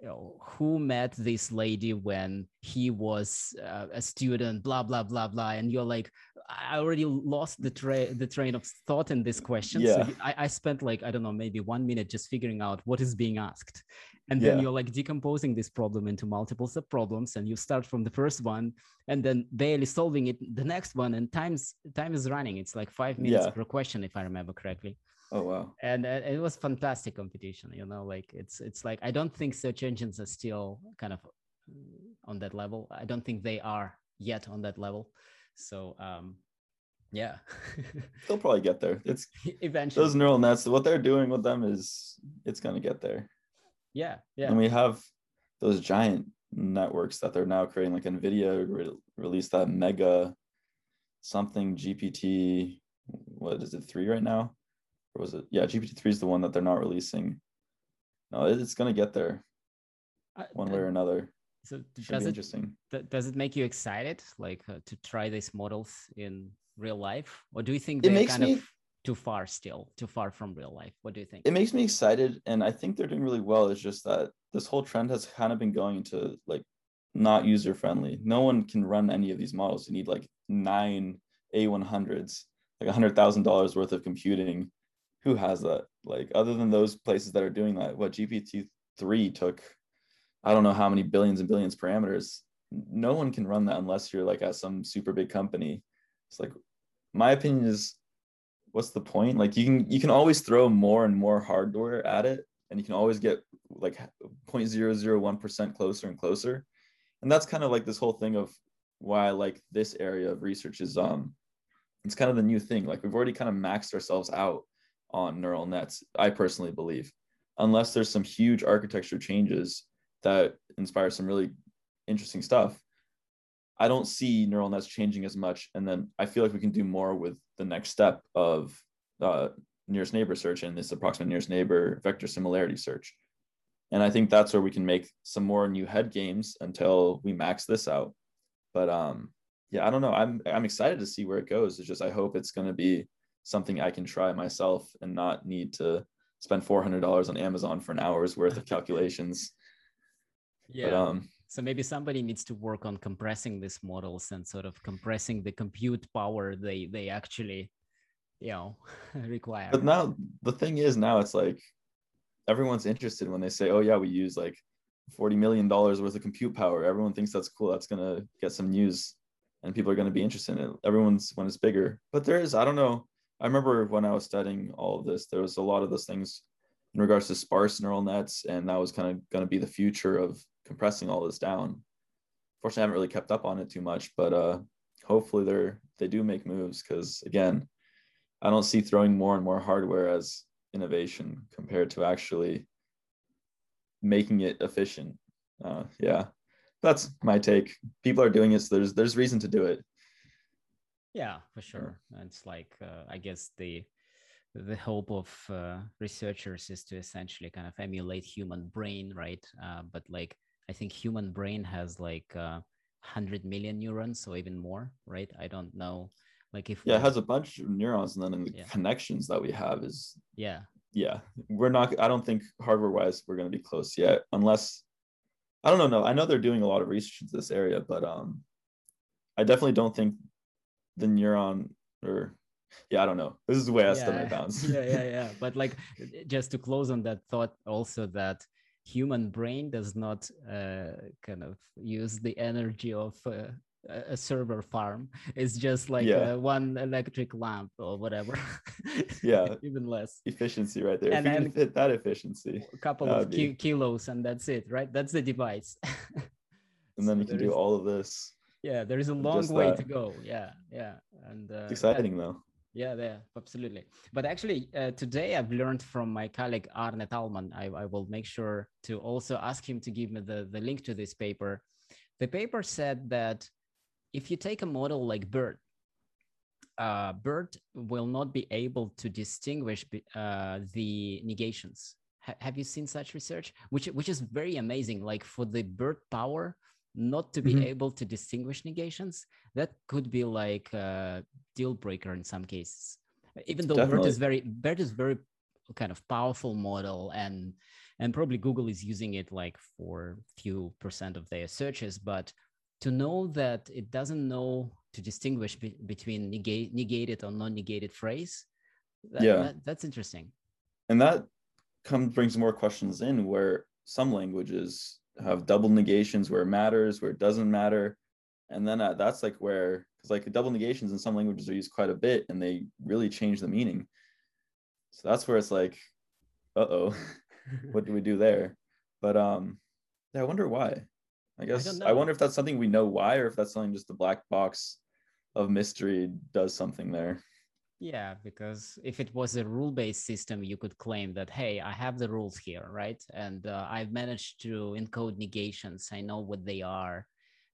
you know who met this lady when he was uh, a student blah blah blah blah. And you're like i already lost the train the train of thought in this question. So Yeah. you- I, I spent like i don't know maybe one minute just figuring out what is being asked. And then Yeah. you're like decomposing this problem into multiple sub problems and you start from the first one and then barely solving it the next one and times time is running. It's like five minutes Yeah. per question if i remember correctly. Oh wow. And uh, it was fantastic competition you know like it's it's like i don't think search engines are still kind of on that level. I don't think they are yet on that level so um yeah. They'll probably get there. It's eventually. those neural nets what they're doing with them is it's going to get there. Yeah yeah. And we have those giant networks that they're now creating like nvidia re- released that mega something gpt what is it three right now? Or was it yeah gpt-3 is the one that they're not releasing. No it's going to get there one way or another so should does it interesting. th- does it make you excited like uh, to try these models in real life? Or do you think It they're makes kind me- of too far still too far from real life? What do you think? It makes me excited and i think they're doing really well. It's just that this whole trend has kind of been going into like not user friendly no one can run any of these models. You need like nine a100s like a hundred thousand dollars worth of computing. Who has that? Like other than those places that are doing that what gpt-3 took i don't know how many billions and billions parameters. No one can run that unless you're like at some super big company. It's like my opinion is what's the point? Like you can you can always throw more and more hardware at it and you can always get like 0.001% closer and closer. And that's kind of like this whole thing of why i like this area of research is um it's kind of the new thing. Like we've already kind of maxed ourselves out on neural nets i personally believe unless there's some huge architecture changes that inspires some really interesting stuff I don't see neural nets changing as much. And then I feel like we can do more with the next step of uh, nearest neighbor search and this approximate nearest neighbor vector similarity search. and I think that's where we can make some more new head games until we max this out. But um, yeah, I don't know. I'm I'm excited to see where it goes. It's just I hope it's going to be something I can try myself and not need to spend four hundred dollars on Amazon for an hour's worth of calculations. Yeah. But, um, so maybe somebody needs to work on compressing these models and sort of compressing the compute power they they actually, you know, require. But now the thing is now it's like everyone's interested when they say, "Oh yeah, we use like forty million dollars worth of compute power." Everyone thinks that's cool. That's gonna get some news, and people are gonna be interested in it. Everyone's when it's bigger, but there is I don't know. I remember when I was studying all of this, there was a lot of those things in regards to sparse neural nets, and that was kind of going to be the future of compressing all this down. Fortunately, I haven't really kept up on it too much, but uh, hopefully they're they do make moves because again, I don't see throwing more and more hardware as innovation compared to actually making it efficient. Uh, yeah, that's my take. People are doing it, so there's there's reason to do it. Yeah, for sure. It's like uh, I guess the the hope of uh, researchers is to essentially kind of emulate human brain, right? Uh, but like I think human brain has like uh, 100 million neurons, so even more, right? I don't know. Like if yeah, it has a bunch of neurons, and then in the yeah. connections that we have is yeah, yeah. We're not. I don't think hardware wise we're going to be close yet, unless I don't know. No, I know they're doing a lot of research in this area, but um, I definitely don't think the neuron or yeah, I don't know. This is the way I yeah, my bounds. yeah, yeah, yeah. But like, just to close on that thought, also that human brain does not uh, kind of use the energy of uh, a server farm. It's just like yeah. uh, one electric lamp or whatever. Yeah. Even less. Efficiency right there. And if you can fit that efficiency a couple of ki- kilos and that's it right? That's the device. And then so you can do is, all of this yeah there is a long way that. to go. Yeah yeah. And uh, exciting though yeah, yeah, absolutely. But actually, uh, today I've learned from my colleague Aarne Talman. I, I will make sure to also ask him to give me the, the link to this paper. The paper said that if you take a model like BERT, uh, BERT will not be able to distinguish uh, the negations. H have you seen such research? Which, which is very amazing. Like for the BERT power, not to be mm-hmm. able to distinguish negations that could be like a deal breaker in some cases even though Definitely. BERT is very BERT is very kind of powerful model and and probably Google is using it like for few percent of their searches but to know that it doesn't know to distinguish be- between negate, negated or non-negated phrase that, yeah that, that's interesting and that comes brings more questions in where some languages have double negations where it matters, where it doesn't matter. And then uh, that's like where, because like double negations in some languages are used quite a bit and they really change the meaning. So that's where it's like, uh oh, what do we do there? But um, yeah, I wonder why. I guess I, I wonder if that's something we know why, or if that's something just the black box of mystery does something there. Yeah, because if it was a rule based system, you could claim that, hey, I have the rules here, right? And uh, I've managed to encode negations. I know what they are.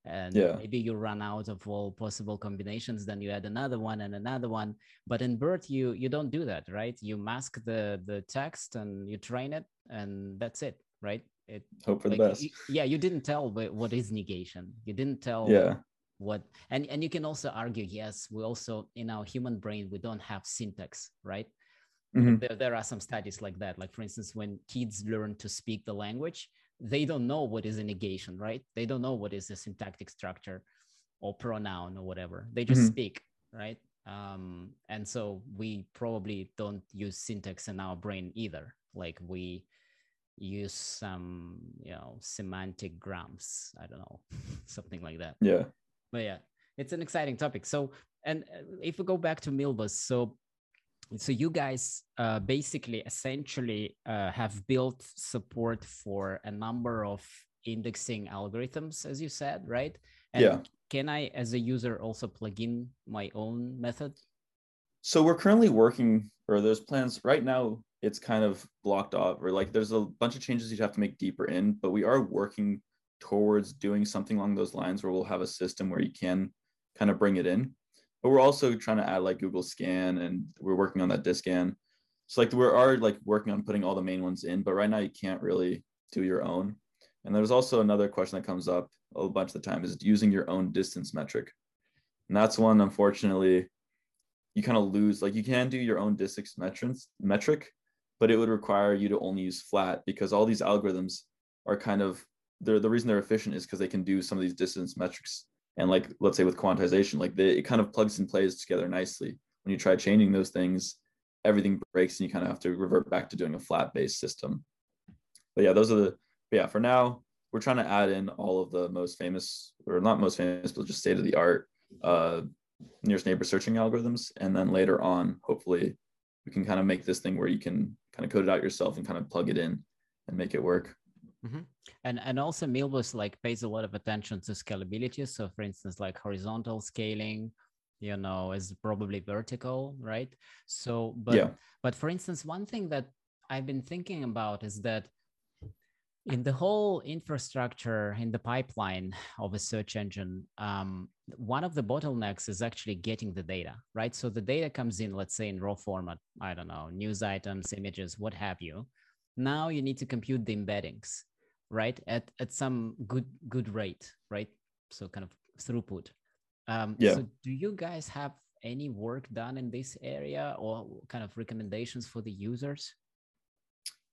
And yeah. maybe you run out of all possible combinations, then you add another one and another one. But in BERT, you you don't do that, right? You mask the the text and you train it, and that's it, right? It hope for like, the best. yeah, you didn't tell what is negation. You didn't tell yeah what and and you can also argue yes we also in our human brain we don't have syntax right? Mm-hmm. there, there are some studies like that. Like for instance when kids learn to speak the language they don't know what is a negation right? They don't know what is a syntactic structure or pronoun or whatever. They just mm-hmm. speak right? Um, and so we probably don't use syntax in our brain either. Like we use some you know semantic grams i don't know. Something like that. Yeah but yeah, it's an exciting topic. So, and uh, if we go back to Milvus, so so you guys uh, basically essentially uh, have built support for a number of indexing algorithms, as you said, right? And yeah. Can I, as a user, also plug in my own method? So we're currently working, or there's plans right now. It's kind of blocked off, or like there's a bunch of changes you have to make deeper in, but we are working towards doing something along those lines where we'll have a system where you can kind of bring it in. But we're also trying to add like Google ScaNN and we're working on that DiskANN. So like we are like working on putting all the main ones in, but right now you can't really do your own. And there's also another question that comes up a bunch of the time is using your own distance metric. And that's one, unfortunately, you kind of lose. Like you can do your own distance metrics, metric, but it would require you to only use flat because all these algorithms are kind of they're the reason they're efficient is because they can do some of these distance metrics. And like let's say with quantization, like they, it kind of plugs and plays together nicely. When you try changing those things, everything breaks and you kind of have to revert back to doing a flat based system. But yeah, those are the yeah, for now, we're trying to add in all of the most famous, or not most famous, but just state of the art uh, nearest neighbor searching algorithms. And then later on, hopefully, we can kind of make this thing where you can kind of code it out yourself and kind of plug it in and make it work. Mm-hmm. And and also Milvus like pays a lot of attention to scalability. So for instance, like horizontal scaling, you know, is probably vertical, right? So but yeah. but for instance, one thing that I've been thinking about is that in the whole infrastructure in the pipeline of a search engine um, one of the bottlenecks is actually getting the data right so the data comes in let's say in raw format i don't know news items images what have you now you need to compute the embeddings right at, at some good good rate right? So kind of throughput. Um, yeah. so do you guys have any work done in this area or kind of recommendations for the users?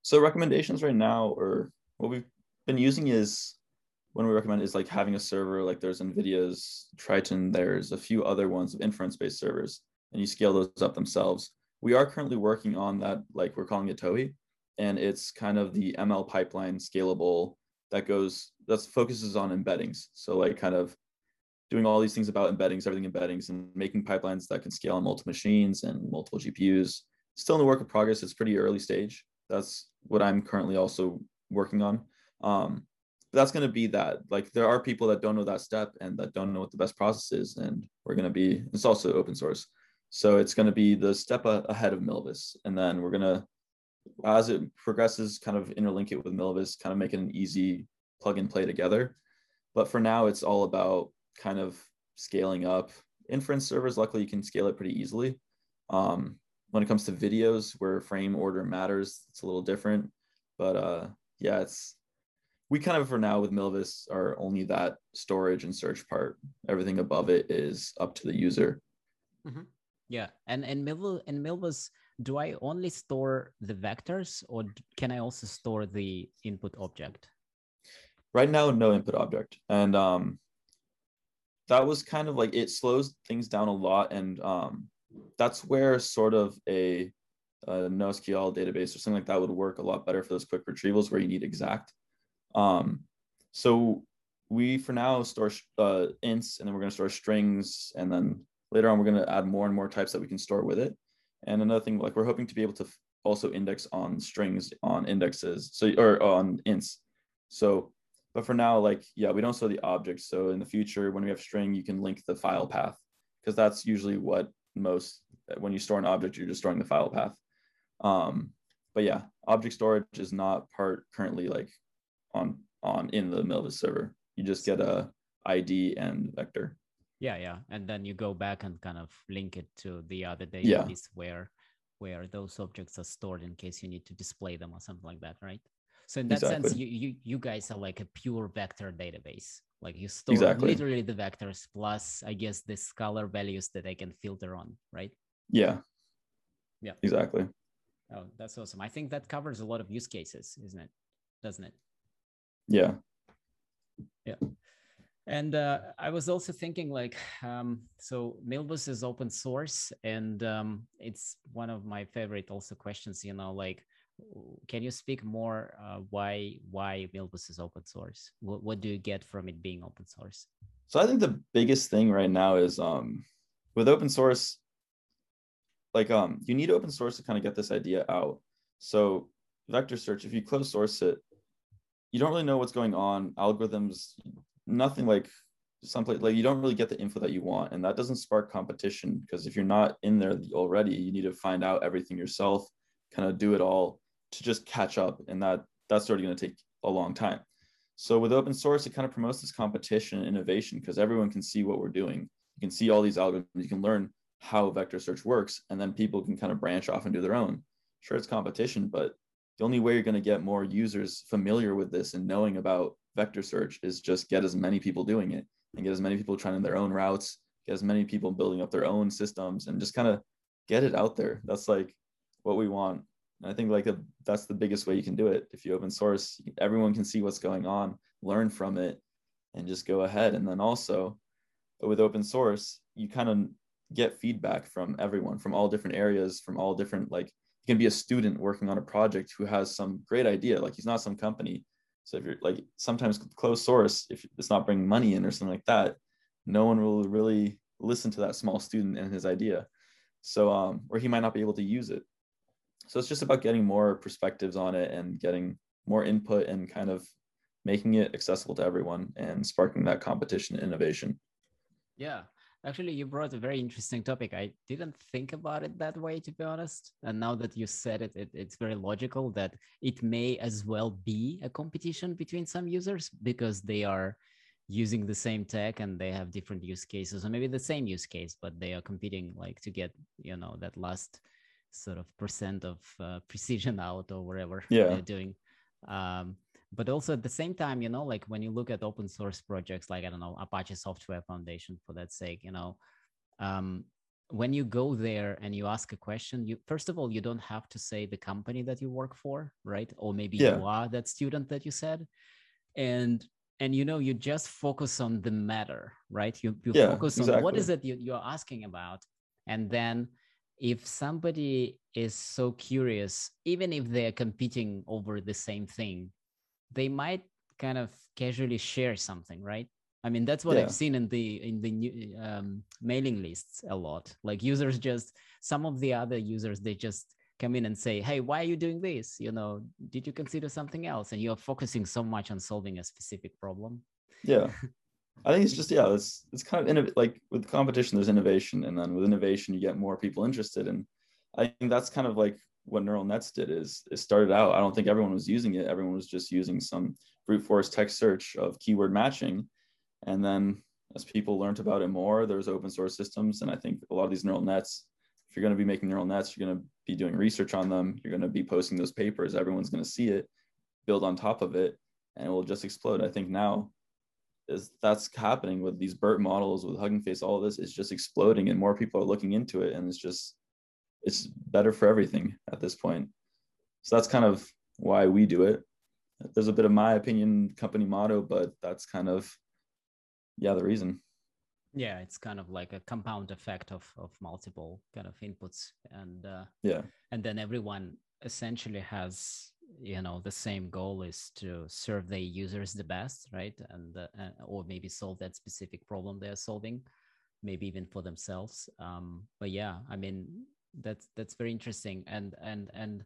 So recommendations right now or what we've been using is when we recommend is like having a server like there's nvidia's triton there's a few other ones of inference based servers and you scale those up themselves. We are currently working on that like we're calling it Towhee and it's kind of the ml pipeline scalable that goes that focuses on embeddings so like kind of doing all these things about embeddings everything embeddings and making pipelines that can scale on multiple machines and multiple gpus still in the work of progress it's pretty early stage that's what i'm currently also working on. Um, that's going to be that. Like there are people that don't know that step and that don't know what the best process is, and we're going to be. It's also open source, so it's going to be the step ahead of Milvus, and then we're going to, as it progresses, kind of interlink it with Milvus, kind of make it an easy plug and play together. But for now, it's all about kind of scaling up inference servers. Luckily, you can scale it pretty easily. Um, when it comes to videos, where frame order matters, it's a little different. But uh, yeah, it's we kind of for now with Milvus are only that storage and search part. Everything above it is up to the user. Mm-hmm. Yeah, and and Milvus and Milvus, do I only store the vectors, or can I also store the input object? Right now, no input object, and um, that was kind of like it slows things down a lot, and um, that's where sort of a a NoSQL database or something like that would work a lot better for those quick retrievals where you need exact. Um, so we for now store uh, ints and then we're going to store strings and then later on we're going to add more and more types that we can store with it. And another thing, like we're hoping to be able to also index on strings on indexes, so or on ints. So, but for now, like yeah, we don't store the objects. So in the future, when we have string, you can link the file path because that's usually what most when you store an object, you're just storing the file path. Um, but yeah, object storage is not part currently like on on in the Milvus server. You just get a ID and vector. Yeah, yeah, and then you go back and kind of link it to the other database yeah. where where those objects are stored in case you need to display them or something like that, right? So in that exactly. sense, you, you you guys are like a pure vector database. Like you store exactly. literally the vectors plus, I guess, the scalar values that I can filter on, right? Yeah. Yeah. Exactly. Oh, that's awesome. I think that covers a lot of use cases, isn't it? Doesn't it? Yeah. Yeah. And uh, I was also thinking like, um, so Milvus is open source and um, it's one of my favorite also questions, you know, like, can you speak more uh, why why Milvus is open source? What, what do you get from it being open source? So I think the biggest thing right now is um, with open source, like um you need open source to kind of get this idea out so vector search if you close source it you don't really know what's going on algorithms nothing like someplace like you don't really get the info that you want and that doesn't spark competition because if you're not in there already you need to find out everything yourself kind of do it all to just catch up and that that's already going to take a long time. So with open source it kind of promotes this competition and innovation because everyone can see what we're doing. You can see all these algorithms you can learn how vector search works and then people can kind of branch off and do their own. Sure it's competition but the only way you're going to get more users familiar with this and knowing about vector search is just get as many people doing it and get as many people trying their own routes, get as many people building up their own systems and just kind of get it out there. That's like what we want. And I think like a, that's the biggest way you can do it. If you open source, everyone can see what's going on, learn from it, and just go ahead. And then also with open source, you kind of get feedback from everyone from all different areas, from all different like you can be a student working on a project who has some great idea. Like he's not some company. So if you're like sometimes closed source, if it's not bringing money in or something like that, no one will really listen to that small student and his idea. So um, or he might not be able to use it. So it's just about getting more perspectives on it and getting more input and kind of making it accessible to everyone and sparking that competition innovation. Yeah. Actually, you brought a very interesting topic. I didn't think about it that way, to be honest. And now that you said it, it, it's very logical that it may as well be a competition between some users because they are using the same tech and they have different use cases, or maybe the same use case, but they are competing like to get you know that last sort of percent of uh, precision out or whatever yeah. they're doing. Um, but also at the same time you know like when you look at open source projects like i don't know apache software foundation for that sake you know um, when you go there and you ask a question you first of all you don't have to say the company that you work for right or maybe yeah. you are that student that you said and and you know you just focus on the matter right you, you yeah, focus on exactly. what is it you, you're asking about and then if somebody is so curious even if they're competing over the same thing they might kind of casually share something, right? I mean, that's what yeah. I've seen in the in the new, um, mailing lists a lot. Like users just some of the other users they just come in and say, "Hey, why are you doing this? You know, did you consider something else?" And you're focusing so much on solving a specific problem. Yeah, I think it's just yeah, it's it's kind of innov- like with competition, there's innovation, and then with innovation, you get more people interested, and I think that's kind of like what neural nets did is it started out i don't think everyone was using it. Everyone was just using some brute force text search of keyword matching. And then as people learned about it more there's open source systems. And i think a lot of these neural nets if you're going to be making neural nets you're going to be doing research on them. You're going to be posting those papers. Everyone's going to see it build on top of it and it will just explode. I think now is that's happening with these BERT models with hugging face all this is just exploding and more people are looking into it. And it's just it's better for everything at this point. So that's kind of why we do it. There's a bit of my opinion company motto, but that's kind of yeah the reason. Yeah, it's kind of like a compound effect of of multiple kind of inputs, and uh, yeah, and then everyone essentially has you know the same goal is to serve the users the best, right? And uh, or maybe solve that specific problem they're solving, maybe even for themselves. Um, but yeah, I mean, that's that's very interesting and and and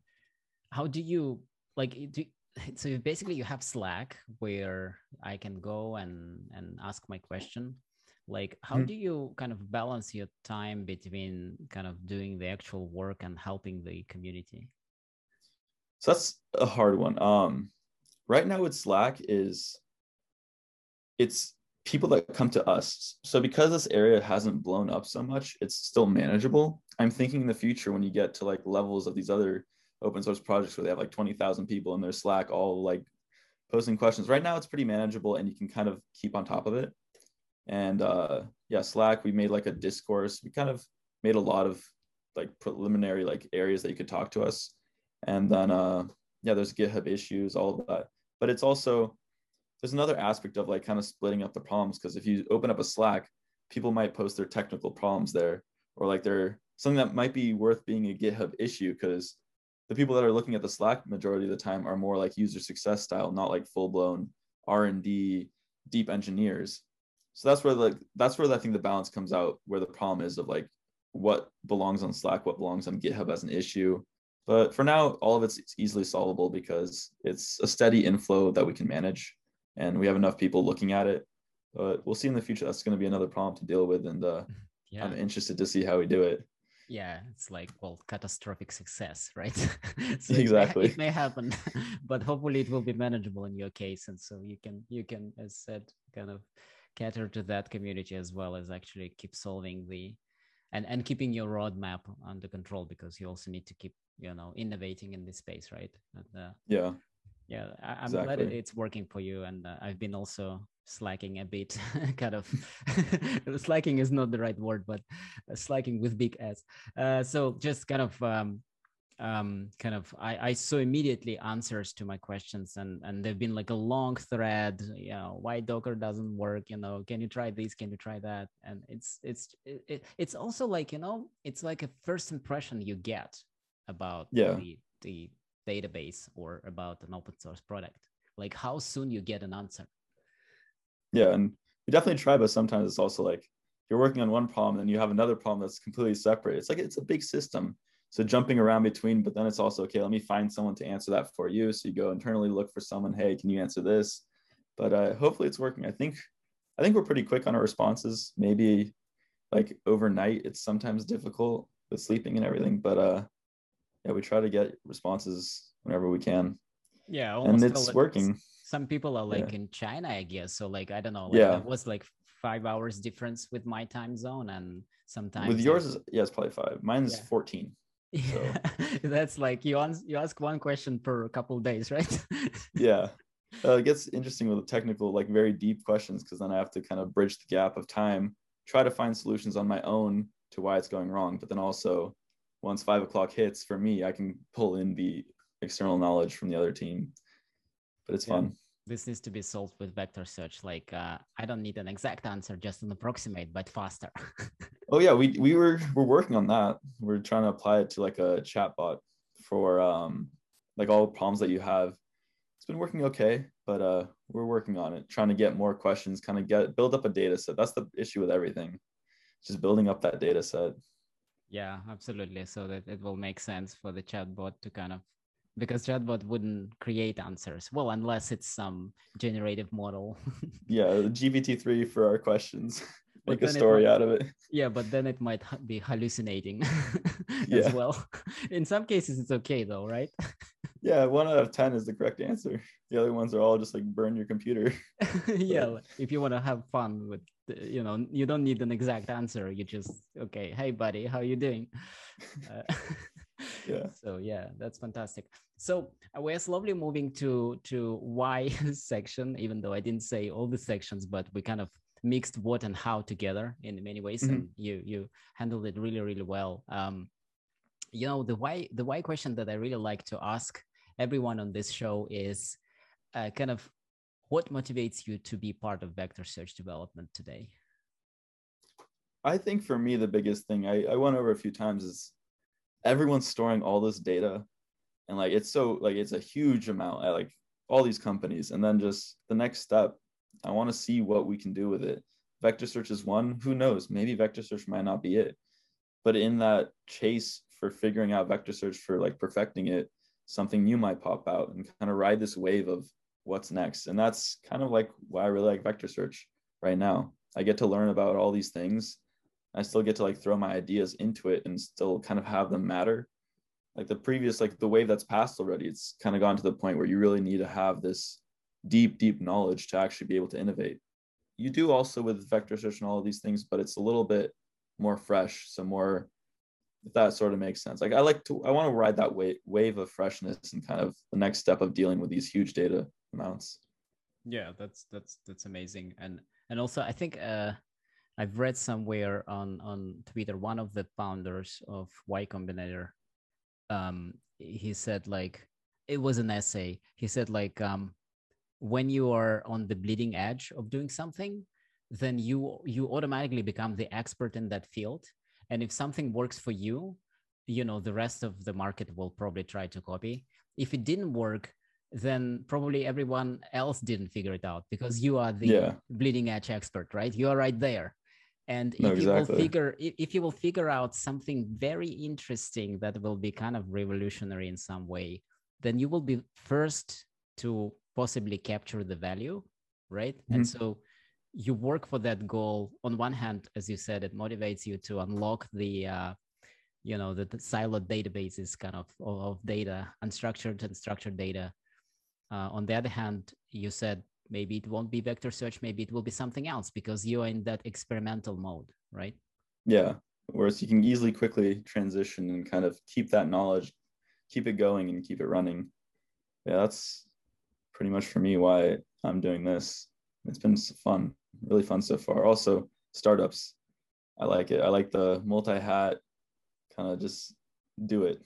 how do you like do so basically you have slack where i can go and and ask my question like how mm-hmm. do you kind of balance your time between kind of doing the actual work and helping the community so that's a hard one um right now with slack is it's people that come to us. So because this area hasn't blown up so much, it's still manageable. I'm thinking in the future when you get to like levels of these other open source projects where they have like 20,000 people in their Slack all like posting questions. Right now it's pretty manageable and you can kind of keep on top of it. And uh yeah, Slack, we made like a discourse. We kind of made a lot of like preliminary like areas that you could talk to us. And then uh yeah, there's GitHub issues, all of that. But it's also there's another aspect of like kind of splitting up the problems because if you open up a Slack, people might post their technical problems there or like they're something that might be worth being a GitHub issue because the people that are looking at the Slack majority of the time are more like user success style, not like full blown R and D deep engineers. So that's where like that's where I think the balance comes out, where the problem is of like what belongs on Slack, what belongs on GitHub as an issue. But for now, all of it's easily solvable because it's a steady inflow that we can manage and we have enough people looking at it. But we'll see in the future. That's going to be another problem to deal with, and uh, yeah. I'm interested to see how we do it. Yeah, it's like well, catastrophic success, right? so exactly. It may, it may happen, but hopefully it will be manageable in your case, and so you can you can, as said, kind of cater to that community as well as actually keep solving the and and keeping your roadmap under control because you also need to keep you know innovating in this space right and, uh, yeah yeah I, am glad it's working for you and uh, i've been also slacking a bit kind of. Slacking is not the right word but uh, slacking with big s uh, so just kind of um, um, kind of I, I saw immediately answers to my questions and and they've been like a long thread you know why docker doesn't work you know can you try this can you try that? And it's it's it, it's also like you know it's like a first impression you get about yeah. the, the database or about an open source product? Like how soon you get an answer? Yeah and we definitely try but sometimes it's also like you're working on one problem and you have another problem that's completely separate. It's like it's a big system. So jumping around between but then it's also okay let me find someone to answer that for you. So you go internally look for someone hey can you answer this? But uh, hopefully it's working. I think i think we're pretty quick on our responses. Maybe like overnight it's sometimes difficult with sleeping and everything but uh yeah we try to get responses whenever we can. Yeah and it's working. some people are like yeah. in china i guess. So like i don't know like yeah. it was like five hours difference with my time zone and sometimes with yours is yeah it's probably five. Mine's yeah. 14 so. that's like you ask you ask one question per couple days right? Yeah. Uh, it gets interesting with the technical like very deep questions because then i have to kind of bridge the gap of time try to find solutions on my own to why it's going wrong but then also once five o'clock hits for me i can pull in the external knowledge from the other team. But it's yeah. fun. This needs to be solved with vector search. Like uh, i don't need an exact answer just an approximate but faster. Oh yeah we, we were we're working on that. We're trying to apply it to like a chatbot for um like all problems that you have. It's been working okay but uh we're working on it trying to get more questions kind of get build up a data set. That's the issue with everything just building up that data set yeah absolutely. So that it will make sense for the chatbot to kind of because chatbot wouldn't create answers. Well unless it's some generative model. Yeah uh, gpt-3 for our questions. Make a story might, out of it. Yeah but then it might be hallucinating as well. In some cases it's okay though right yeah one out of ten is the correct answer. The other ones are all just like burn your computer. Yeah if you want to have fun with you know you don't need an exact answer. You just okay hey buddy how are you doing? Uh, yeah. so yeah that's fantastic. So uh, we're slowly moving to to why section even though i didn't say all the sections but we kind of mixed what and how together in many ways mm-hmm. and you you handled it really really well. Um you know the why the why question that i really like to ask everyone on this show is uh, kind of what motivates you to be part of vector search development today? I think for me the biggest thing i, I went over a few times is everyone's storing all this data. And like it's so like it's a huge amount at like all these companies. And then just the next step i want to see what we can do with it. Vector search is one who knows? Maybe vector search might not be it. But in that chase for figuring out vector search for like perfecting it something new might pop out and kind of ride this wave of what's next and that's kind of like why i really like vector search right now i get to learn about all these things I still get to like throw my ideas into it and still kind of have them matter. Like the previous, like the wave that's passed already, it's kind of gone to the point where you really need to have this deep, deep knowledge to actually be able to innovate. You do also with vector search and all of these things, but it's a little bit more fresh, so more if that sort of makes sense. Like I like to, I want to ride that wave wave of freshness and kind of the next step of dealing with these huge data amounts. Yeah, that's that's that's amazing, and and also I think uh, I've read somewhere on on Twitter one of the founders of Y Combinator. Um, he said like it was an essay. He said like um, when you are on the bleeding edge of doing something, then you you automatically become the expert in that field. And if something works for you, you know the rest of the market will probably try to copy. If it didn't work, then probably everyone else didn't figure it out because you are the yeah. bleeding edge expert, right? You are right there and no, if you will figure if you will figure out something very interesting that will be kind of revolutionary in some way then you will be first to possibly capture the value right mm-hmm. and so you work for that goal on one hand as you said it motivates you to unlock the uh, you know the, the siloed databases kind of of data unstructured and structured data uh, on the other hand you said maybe it won't be vector search maybe it will be something else because you're in that experimental mode right yeah whereas you can easily quickly transition and kind of keep that knowledge keep it going and keep it running. Yeah, that's pretty much for me why I'm doing this. It's been fun, really fun so far. Also, startups. I like it. I like the multi hat kind of just do it,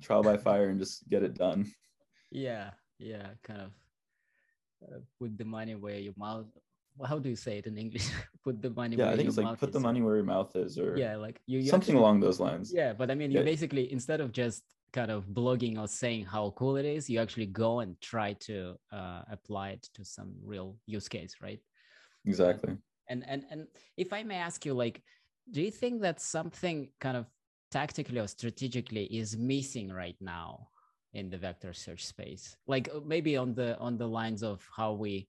trial by fire, and just get it done. Yeah, yeah, kind of uh, put the money where your mouth. How do you say it in English? put the money. Yeah, I think it's like put the money where your mouth is, or yeah, like you, you something actually, along those lines. Yeah, but I mean, yeah. you basically instead of just kind of blogging or saying how cool it is, you actually go and try to uh, apply it to some real use case, right? Exactly. And and and if I may ask you, like, do you think that something kind of tactically or strategically is missing right now in the vector search space? Like uh, maybe on the on the lines of how we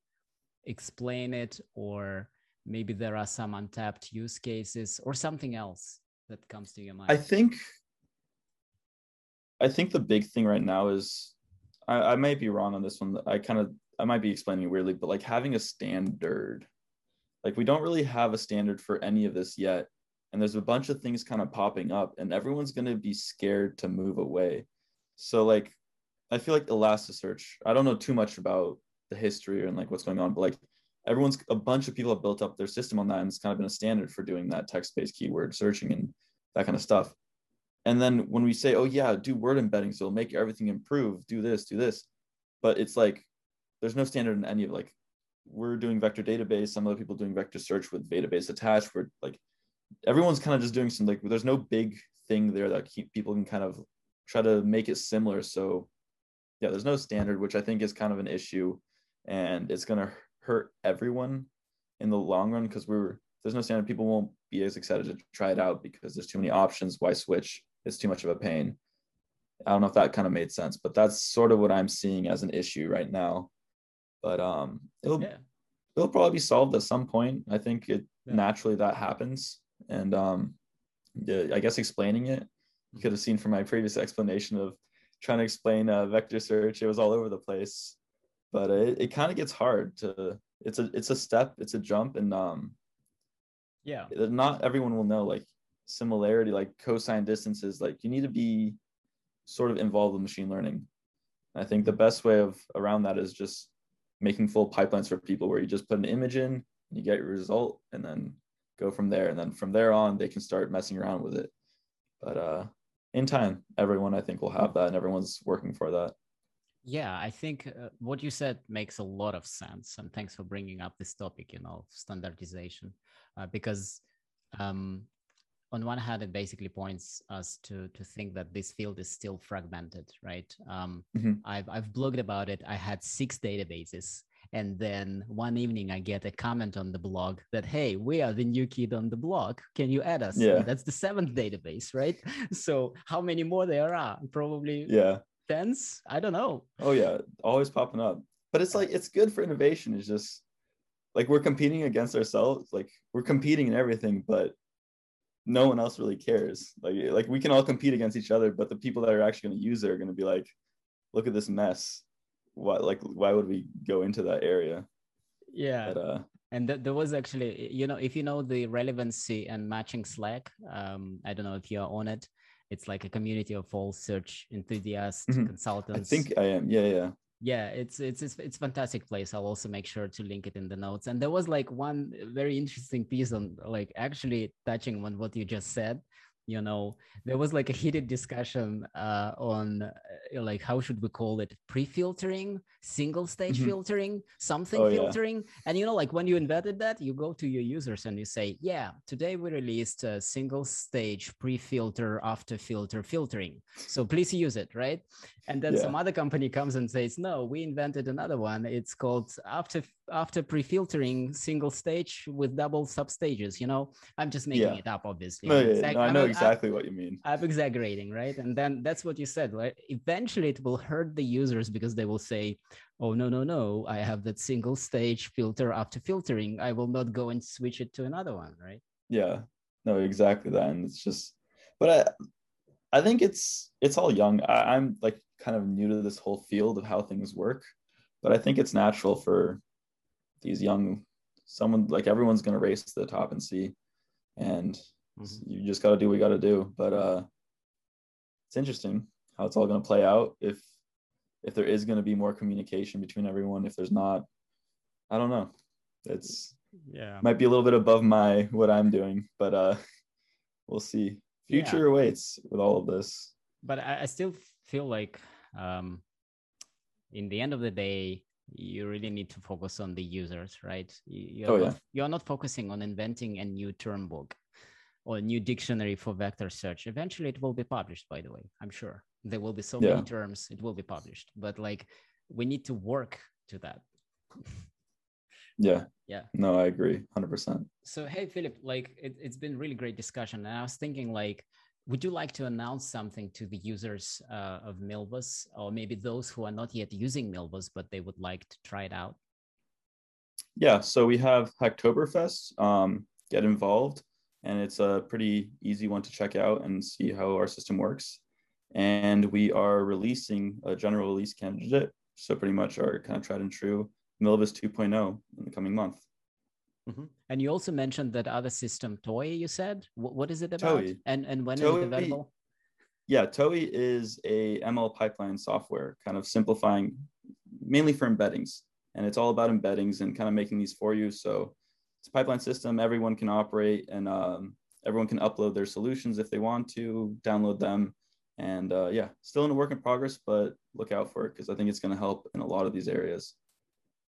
explain it or maybe there are some untapped use cases or something else that comes to your mind? I think i think the big thing right now is i, I might be wrong on this one. I kind of i might be explaining weirdly but like having a standard like we don't really have a standard for any of this yet and there's a bunch of things kind of popping up and everyone's going to be scared to move away. So like i feel like elasticsearch i don't know too much about the history and like what's going on but like everyone's a bunch of people have built up their system on that and it's kind of been a standard for doing that text-based keyword searching and that kind of stuff. And then when we say oh yeah do word embedding so it'll make everything improve do this do this but it's like there's no standard in any of like we're doing vector database some other people doing vector search with database attached we're like everyone's kind of just doing some like there's no big thing there that keep people can kind of try to make it similar so yeah there's no standard which i think is kind of an issue and it's to hurt everyone in the long run because we're there's no standard people won't be as excited to try it out because there's too many options why switch? It's too much of a pain. I don't know if that kind of made sense but that's sort of what i'm seeing as an issue right now but um it'll yeah. it'll probably be solved at some point i think it yeah. naturally that happens and um, yeah, I guess explaining it, you could have seen from my previous explanation of trying to explain uh, vector search. It was all over the place, but it, it kind of gets hard to. It's a it's a step, it's a jump, and um, yeah, not everyone will know like similarity, like cosine distances. Like you need to be sort of involved with machine learning. I think the best way of around that is just making full pipelines for people where you just put an image in, you get your result, and then go from there. And then from there on, they can start messing around with it. But uh, in time, everyone I think will have that, and everyone's working for that. Yeah, I think uh, what you said makes a lot of sense, and thanks for bringing up this topic, you know, standardization, uh, because um, on one hand, it basically points us to to think that this field is still fragmented, right? Um, mm-hmm. I've I've blogged about it. I had six databases, and then one evening i get a comment on the blog that hey we are the new kid on the block. Can you add us? Yeah. That's the seventh database right? So how many more there are? Probably yeah. tens? I don't know. Oh yeah. Always popping up. But it's like it's good for innovation. It's just like we're competing against ourselves. Like we're competing in everything but no one else really cares. Like like we can all compete against each other but the people that are actually going to use it are going to be like look at this mess. Why like why would we go into that area? Yeah. But, uh, and th- there was actually you know if you know the relevancy and matching slack um i don't know if you're on it it's like a community of all search enthusiasts mm-hmm. consultants. i think i am. Yeah yeah yeah it's, it's it's it's fantastic place. I'll also make sure to link it in the notes. And there was like one very interesting piece on like actually touching on what you just said you know there was like a heated discussion uh, on uh, like how should we call it pre-filtering single stage mm-hmm. filtering something oh, filtering yeah. and you know like when you invented that you go to your users and you say yeah today we released a single stage pre-filter after filter filtering so please use it right and then yeah. some other company comes and says no we invented another one it's called after after pre-filtering single stage with double substages you know? I'm just making yeah. it up obviously. No, yeah, no, i know I'm, exactly I'm, what you mean. I'm exaggerating right? And then that's what you said right? Eventually it will hurt the users because they will say oh no no no i have that single stage filter after filtering. I will not go and switch it to another one right? Yeah. No exactly that. And it's just but i i think it's it's all young. I, i'm like kind of new to this whole field of how things work but i think it's natural for these young someone like everyone's going to race to the top and see and mm-hmm. you just got to do what you got to do but uh it's interesting how it's all going to play out. If if there is going to be more communication between everyone, if there's not, I don't know. It's yeah might be a little bit above my what I'm doing, but uh, we'll see. Future yeah. awaits with all of this. But I, I still feel like um, in the end of the day, you really need to focus on the users, right? You're oh, not, yeah. You're not focusing on inventing a new term book or a new dictionary for vector search. Eventually, it will be published, by the way, I'm sure. There will be so yeah. many terms, it will be published. But like, we need to work to that. yeah. Yeah. No, I agree 100%. So, hey, Filip, like, it, it's been really great discussion. And I was thinking, like, would you like to announce something to the users uh, of Milvus, or maybe those who are not yet using Milvus, but they would like to try it out? Yeah, so we have Hacktoberfest. Um, get involved, and it's a pretty easy one to check out and see how our system works. And we are releasing a general release candidate, so pretty much our kind of tried and true Milvus 2.0 in the coming month. Mm-hmm. And you also mentioned that other system, Towhee. You said what, what is it about? Towhee. And and when Towhee, is it available? Yeah, Towhee is a ML pipeline software, kind of simplifying, mainly for embeddings, and it's all about embeddings and kind of making these for you. So it's a pipeline system everyone can operate, and um, everyone can upload their solutions if they want to, download them, and uh, yeah, still in a work in progress, but look out for it because I think it's going to help in a lot of these areas.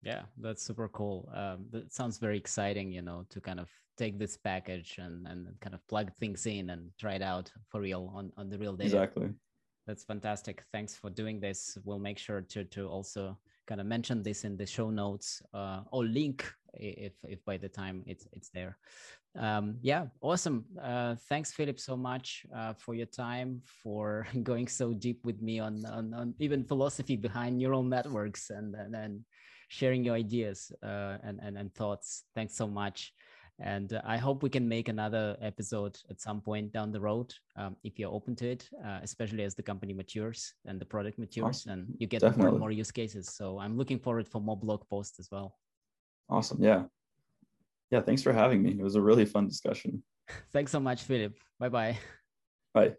Yeah, that's super cool. Um, that sounds very exciting, you know, to kind of take this package and, and kind of plug things in and try it out for real on, on the real data. Exactly. That's fantastic. Thanks for doing this. We'll make sure to, to also kind of mention this in the show notes uh, or link if, if by the time it's, it's there. Um, yeah, awesome. Uh, thanks, Filip, so much uh, for your time, for going so deep with me on, on, on even philosophy behind neural networks and, and, and sharing your ideas uh, and, and, and thoughts. Thanks so much. And uh, I hope we can make another episode at some point down the road um, if you're open to it, uh, especially as the company matures and the product matures awesome. and you get Definitely. more and more use cases. So I'm looking forward for more blog posts as well. Awesome. Yeah. Yeah. Thanks for having me. It was a really fun discussion. thanks so much, Filip. Bye-bye. Bye.